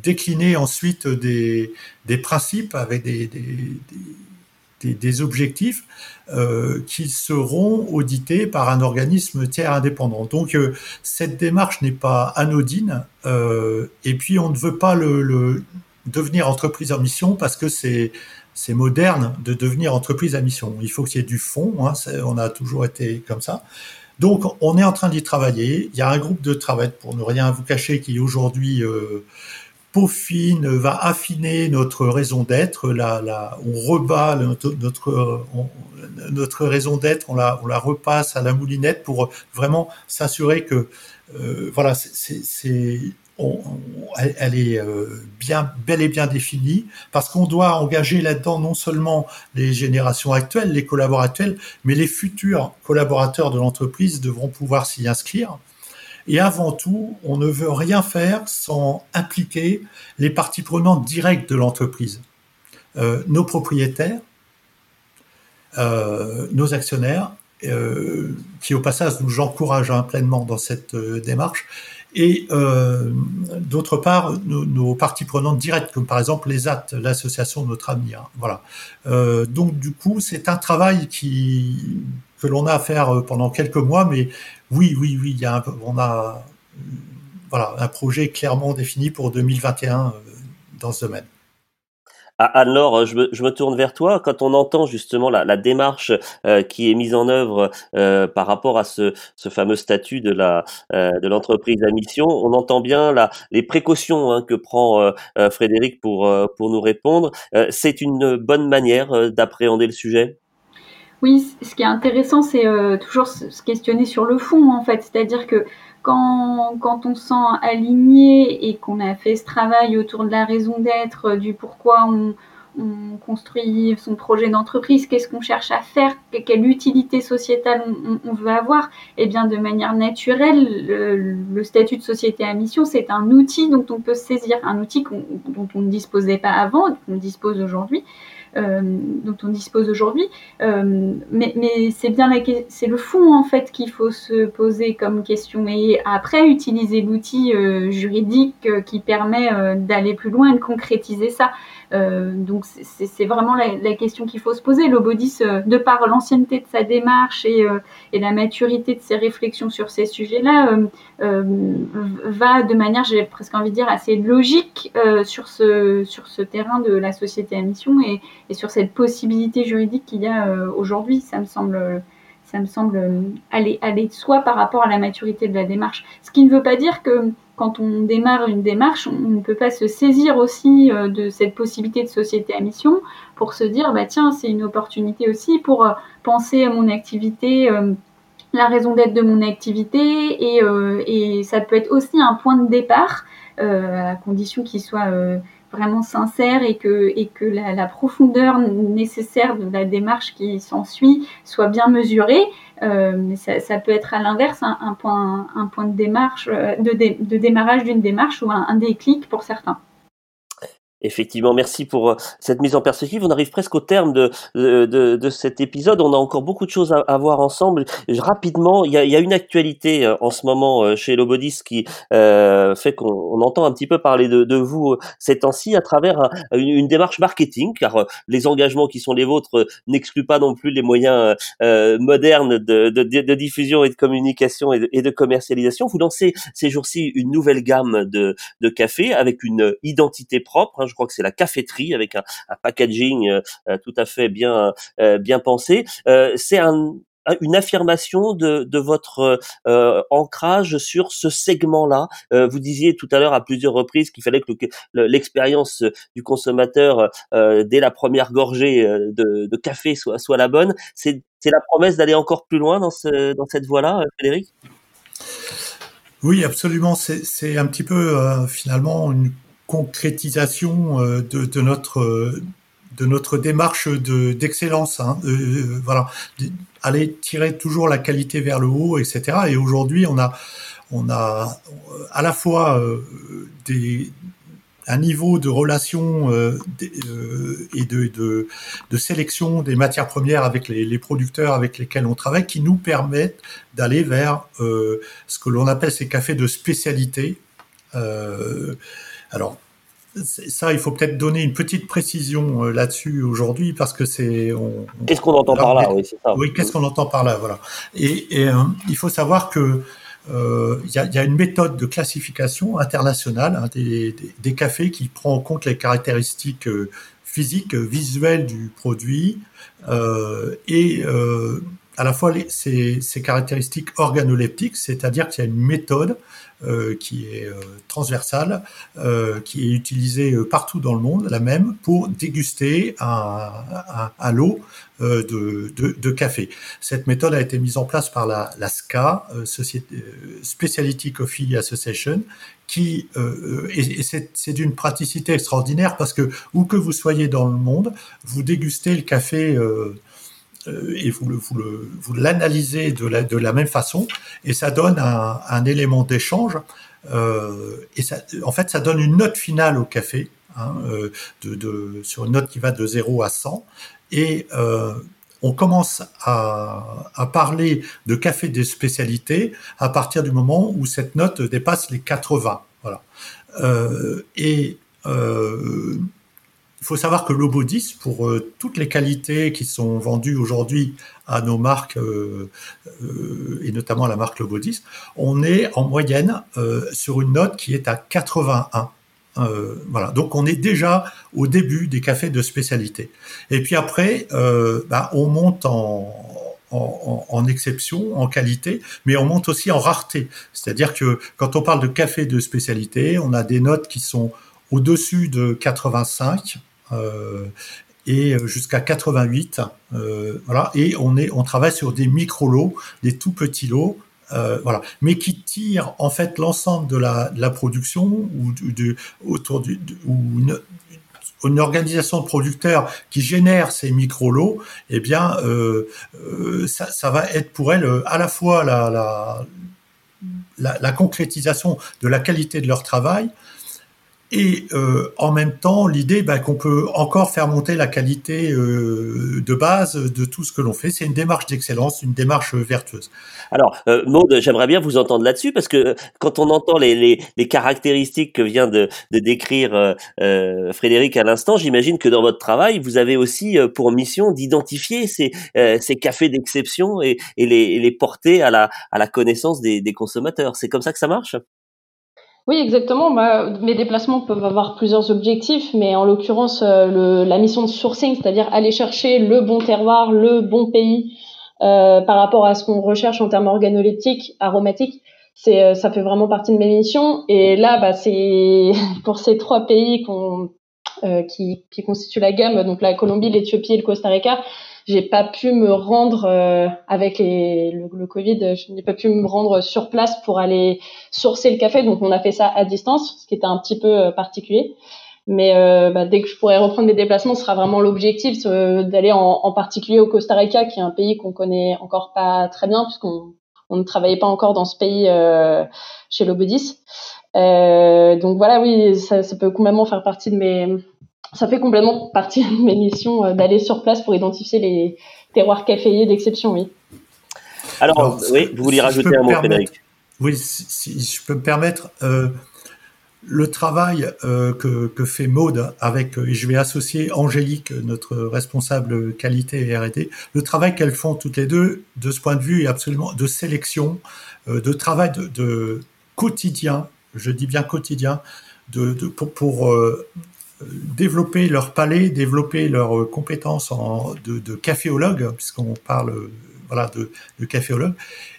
décliner ensuite des, des principes avec des, des, des, objectifs euh, qui seront audités par un organisme tiers indépendant. Donc euh, cette démarche n'est pas anodine euh, et puis on ne veut pas le devenir entreprise en mission parce que c'est c'est moderne de devenir entreprise à mission. Il faut qu'il y ait du fond, hein, on a toujours été comme ça. Donc, on est en train d'y travailler. Il y a un groupe de travail, pour ne rien vous cacher, qui aujourd'hui euh, peaufine, va affiner notre raison d'être. On rebat notre, notre, on, notre raison d'être, on la, on la repasse à la moulinette pour vraiment s'assurer que, euh, voilà, c'est elle, est euh, bien, bel et bien définie, parce qu'on doit engager là-dedans non seulement les générations actuelles, les collaborateurs actuels, mais les futurs collaborateurs de l'entreprise devront pouvoir s'y inscrire. Et avant tout, on ne veut rien faire sans impliquer les parties prenantes directes de l'entreprise. Euh, nos propriétaires, euh, nos actionnaires, qui au passage nous encouragent hein, pleinement dans cette démarche, et euh, d'autre part nos, nos, parties prenantes directes, comme par exemple les AT, l'association Notre Avenir. Voilà. Euh, donc du coup, c'est un travail qui que l'on a à faire pendant quelques mois, mais oui, oui, oui, il y a un, on a voilà un projet clairement défini pour 2021 euh, dans ce domaine. Anne-Laure, je me, je me, tourne vers toi. Quand on entend justement la, la démarche euh, qui est mise en œuvre euh, par rapport à ce, ce, fameux statut de la euh, de l'entreprise à mission, on entend bien la, les précautions hein, que prend euh, euh, Frédéric pour pour nous répondre. C'est une bonne manière d'appréhender le sujet? Oui, ce qui est intéressant, c'est toujours se questionner sur le fond, en fait. C'est-à-dire que quand, on se sent aligné et qu'on a fait ce travail autour de la raison d'être, du pourquoi on, on construit son projet d'entreprise, qu'est-ce qu'on cherche à faire, quelle utilité sociétale on, veut avoir, et eh bien de manière naturelle, le, statut de société à mission, c'est un outil dont on peut saisir, un outil dont on ne disposait pas avant, qu'on dispose aujourd'hui, euh, dont on dispose aujourd'hui. Euh, mais, mais c'est bien c'est le fond en fait qu'il faut se poser comme question et après utiliser l'outil euh, juridique qui permet d'aller plus loin et de concrétiser ça. Euh, donc c'est vraiment la, question qu'il faut se poser. L'Obodis, euh, de par l'ancienneté de sa démarche et, euh, et, la maturité de ses réflexions sur ces sujets-là, va de manière, j'ai presque envie de dire, assez logique sur, ce, terrain de la société à mission et, et sur cette possibilité juridique qu'il y a aujourd'hui. Ça me semble ça me semble aller, aller de soi par rapport à la maturité de la démarche. Ce qui ne veut pas dire que quand on démarre une démarche, on ne peut pas se saisir aussi euh, de cette possibilité de société à mission pour se dire, bah tiens, c'est une opportunité aussi pour euh, penser à mon activité, euh, la raison d'être de mon activité, et, et, ça peut être aussi un point de départ, à condition qu'il soit vraiment sincère et que, et que la, profondeur nécessaire de la démarche qui s'ensuit soit bien mesurée. Euh, mais ça, peut être à l'inverse un, point, un point de démarche, euh, de, de démarrage d'une démarche ou un, un déclic pour certains. Effectivement, merci pour euh, cette mise en perspective. On arrive presque au terme de, de, de, cet épisode. On a encore beaucoup de choses à, voir ensemble. Rapidement, il y a, y a une actualité euh, en ce moment euh, chez Lobodis qui euh, fait qu'on entend un petit peu parler de, de vous ces temps-ci à travers une, démarche marketing, car les engagements qui sont les vôtres n'excluent pas non plus les moyens euh, modernes de, de, diffusion et de communication et de, et commercialisation. Vous lancez ces jours-ci une nouvelle gamme de, de café avec une identité propre. Hein, je crois que c'est la caféterie avec un, packaging euh, euh, tout à fait bien euh, bien pensé. c'est une affirmation de, votre ancrage sur ce segment-là. vous disiez tout à l'heure à plusieurs reprises qu'il fallait que l'expérience du consommateur dès la première gorgée de, café soit, la bonne. C'est la promesse d'aller encore plus loin dans cette voie-là, Frédéric? Oui, absolument. C'est un petit peu finalement une concrétisation euh, de, de, notre de notre démarche de d'excellence. Hein, euh, voilà, aller tirer toujours la qualité vers le haut, etc. Et aujourd'hui, on a on a à la fois euh, des un niveau de relation euh, et de, de, de, sélection des matières premières avec les, producteurs avec lesquels on travaille qui nous permettent d'aller vers euh, ce que l'on appelle ces cafés de spécialité. Alors, ça, il faut peut-être donner une petite précision euh, là-dessus aujourd'hui parce que c'est. Qu'est-ce qu'on entend par là? Oui, c'est ça. Oui, qu'est-ce qu'on entend par là Voilà. Et, et euh, il faut savoir que euh, il y, a, y, a, une méthode de classification internationale hein, des, des, des, cafés qui prend en compte les caractéristiques physiques, visuelles du produit et à la fois les, ces, ces, caractéristiques organoleptiques, c'est-à-dire qu'il y a une méthode qui est euh, transversale, euh, qui est utilisée partout dans le monde, la même, pour déguster un, un, lot de, café. Cette méthode a été mise en place par la, la SCA, Société, Speciality Coffee Association, qui et, et c'est d'une praticité extraordinaire parce que où que vous soyez dans le monde, vous dégustez le café euh, et vous, vous, vous l'analysez de la, de la même façon et ça donne un, un élément d'échange euh, et ça, en fait ça donne une note finale au café hein, euh, de, de, sur une note qui va de 0 à 100 et euh, on commence à, à, parler de café des spécialités à partir du moment où cette note dépasse les 80 voilà. Euh, et euh, il faut savoir que l'Obodis, pour euh, toutes les qualités qui sont vendues aujourd'hui à nos marques, euh, euh, et notamment à la marque Lobodis, on est en moyenne sur une note qui est à 81. voilà, donc on est déjà au début des cafés de spécialité. Et puis après, bah, on monte en, en, exception, en qualité, mais on monte aussi en rareté. C'est-à-dire que quand on parle de café de spécialité, on a des notes qui sont au-dessus de 85 euh, et jusqu'à 88. Euh, voilà, et on est, on travaille sur des micro lots, des tout petits lots. Euh, voilà, mais qui tirent en fait l'ensemble de la, production ou de, autour du, une, organisation de producteurs qui génère ces micro-lots, eh bien, euh, euh, ça, va être pour elle à la fois la, la, la concrétisation de la qualité de leur travail, et euh, en même temps, l'idée bah, qu'on peut encore faire monter la qualité euh, de base de tout ce que l'on fait. C'est une démarche d'excellence, une démarche vertueuse. Alors, euh, j'aimerais bien vous entendre là-dessus parce que quand on entend les, les, les caractéristiques que vient de, de décrire euh, euh Frédéric à l'instant, j'imagine que dans votre travail, vous avez aussi euh, pour mission d'identifier ces, ces cafés d'exception et, et, les, les porter à la, à la connaissance des, des consommateurs. C'est comme ça que ça marche? Oui, exactement. Bah, mes déplacements peuvent avoir plusieurs objectifs, mais en l'occurrence, euh, la mission de sourcing, c'est-à-dire aller chercher le bon terroir, le bon pays euh, par rapport à ce qu'on recherche en termes organoleptiques, aromatiques, c'est, euh, ça fait vraiment partie de mes missions. Et là, bah, c'est pour ces trois pays qu'on, euh, qui, qui constituent la gamme, donc la Colombie, l'Éthiopie et le Costa Rica, j'ai pas pu me rendre euh, avec les, le, Covid, je n'ai pas pu me rendre sur place pour aller sourcer le café. Donc on a fait ça à distance, ce qui était un petit peu euh, particulier. Mais euh, bah, dès que je pourrais reprendre mes déplacements, ce sera vraiment l'objectif d'aller en, en, particulier au Costa Rica, qui est un pays qu'on connaît encore pas très bien, puisqu'on on ne travaillait pas encore dans ce pays chez Lobodis. donc voilà, oui, ça, ça peut complètement faire partie de mes ça fait complètement partie de mes missions euh, d'aller sur place pour identifier les terroirs caféiers d'exception, oui. Alors, oui, vous voulez rajouter un mot, Frédéric Oui, si, je peux me permettre, euh, le travail euh, que, que, fait Maude avec, et je vais associer Angélique, notre responsable qualité et R&D, le travail qu'elles font toutes les deux, de ce point de vue, est absolument de sélection, euh, de travail de, de, quotidien, je dis bien quotidien, de, de pour, pour euh, développer leur palais, développer leurs compétences en, de, de caféologue, puisqu'on parle voilà, de, de caféologue,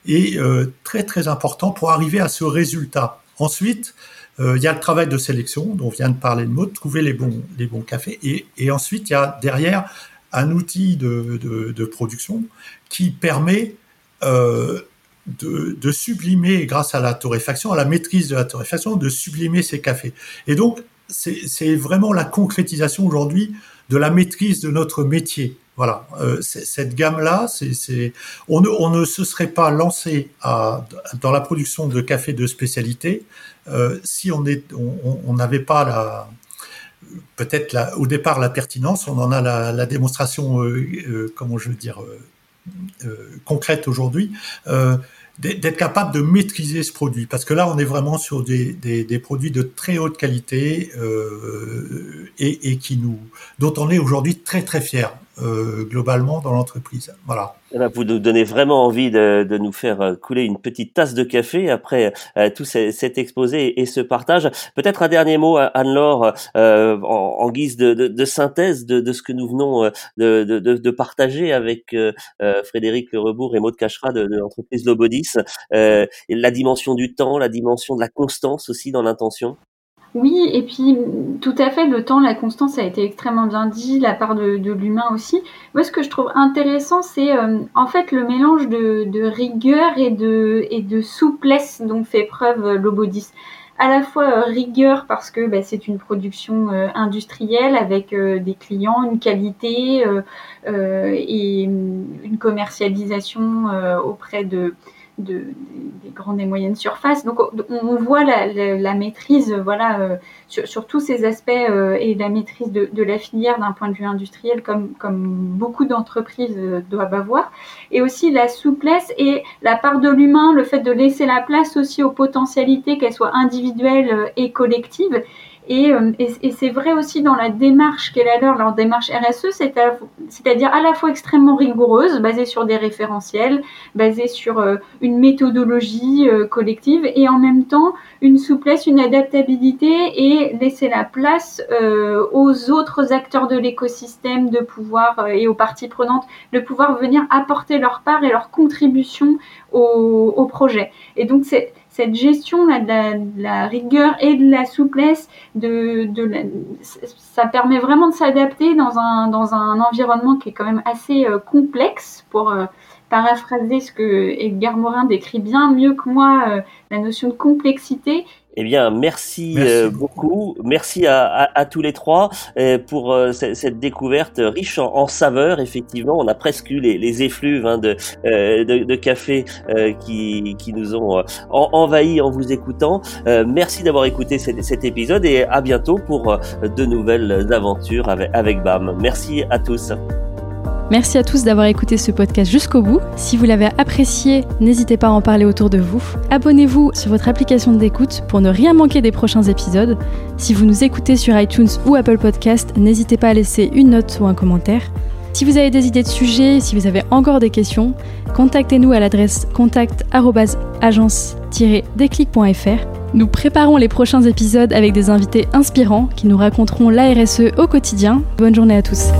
est euh, très très important pour arriver à ce résultat. Ensuite, euh, il y a le travail de sélection, dont on vient de parler de mode, trouver les bons, les bons cafés, et, ensuite il y a derrière un outil de, de, de production qui permet euh, de, de, sublimer, grâce à la torréfaction, à la maîtrise de la torréfaction, de sublimer ces cafés. Et donc, c'est vraiment la concrétisation aujourd'hui de la maîtrise de notre métier. Voilà, euh, cette gamme-là, on, ne, se serait pas lancé à, dans la production de café de spécialité euh, si on n'avait pas la peut-être au départ la pertinence, on en a la, démonstration, euh, comment je veux dire, concrète aujourd'hui d'être capable de maîtriser ce produit. Parce que là on est vraiment sur des, des, produits de très haute qualité euh, et, et, qui nous dont on est aujourd'hui très très fier euh, globalement dans l'entreprise voilà eh ben, vous nous donnez vraiment envie de, de, nous faire euh, couler une petite tasse de café après euh, tout cet exposé et ce partage. Peut-être un dernier mot, Anne-Laure, euh, en, en, guise de, de, de synthèse de, ce que nous venons euh, de, partager avec euh, Frédéric Le Rebourg et Maud Cachera de, l'entreprise Lobodis. la dimension du temps, la dimension de la constance aussi dans l'intention. Oui, et puis tout à fait, le temps, la constance a été extrêmement bien dit, la part de, l'humain aussi. Moi, ce que je trouve intéressant, c'est euh, en fait le mélange de, de, rigueur et de, souplesse dont fait preuve euh, Lobodis. À la fois euh, rigueur parce que bah, c'est une production industrielle avec des clients, une qualité et une commercialisation auprès de de, des grandes et moyennes surfaces. Donc on, voit la, maîtrise voilà, euh, sur, tous ces aspects euh, et la maîtrise de, la filière d'un point de vue industriel comme, comme beaucoup d'entreprises euh, doivent avoir. Et aussi la souplesse et la part de l'humain, le fait de laisser la place aussi aux potentialités, qu'elles soient individuelles et collectives. Euh, et, et, c'est vrai aussi dans la démarche qu'elle a leur, leur démarche RSE, c'est-à-dire à, la fois extrêmement rigoureuse, basée sur des référentiels, basée sur euh, une méthodologie euh, collective, et en même temps une souplesse, une adaptabilité, et laisser la place aux autres acteurs de l'écosystème de pouvoir et aux parties prenantes de pouvoir venir apporter leur part et leur contribution au, au projet. Et donc c'est cette gestion là, de, la, rigueur et de la souplesse, de, ça permet vraiment de s'adapter dans un, dans un environnement qui est quand même assez euh, complexe pour euh, paraphraser ce que Edgar Morin décrit bien mieux que moi, euh, la notion de complexité Eh bien, merci, beaucoup. Merci à, tous les trois pour cette découverte riche en, saveurs. Effectivement, on a presque eu les, effluves hein, de, de, café qui, qui nous ont envahi en vous écoutant. merci d'avoir écouté cet, cet, épisode et à bientôt pour de nouvelles aventures avec, avec BAM. Merci à tous. Merci à tous d'avoir écouté ce podcast jusqu'au bout. Si vous l'avez apprécié, n'hésitez pas à en parler autour de vous. Abonnez-vous sur votre application d'écoute pour ne rien manquer des prochains épisodes. Si vous nous écoutez sur iTunes ou Apple Podcast, n'hésitez pas à laisser une note ou un commentaire. Si vous avez des idées de sujets, si vous avez encore des questions, contactez-nous à l'adresse contact-agence-déclic.fr. Nous préparons les prochains épisodes avec des invités inspirants qui nous raconteront l'ARSE au quotidien. Bonne journée à tous.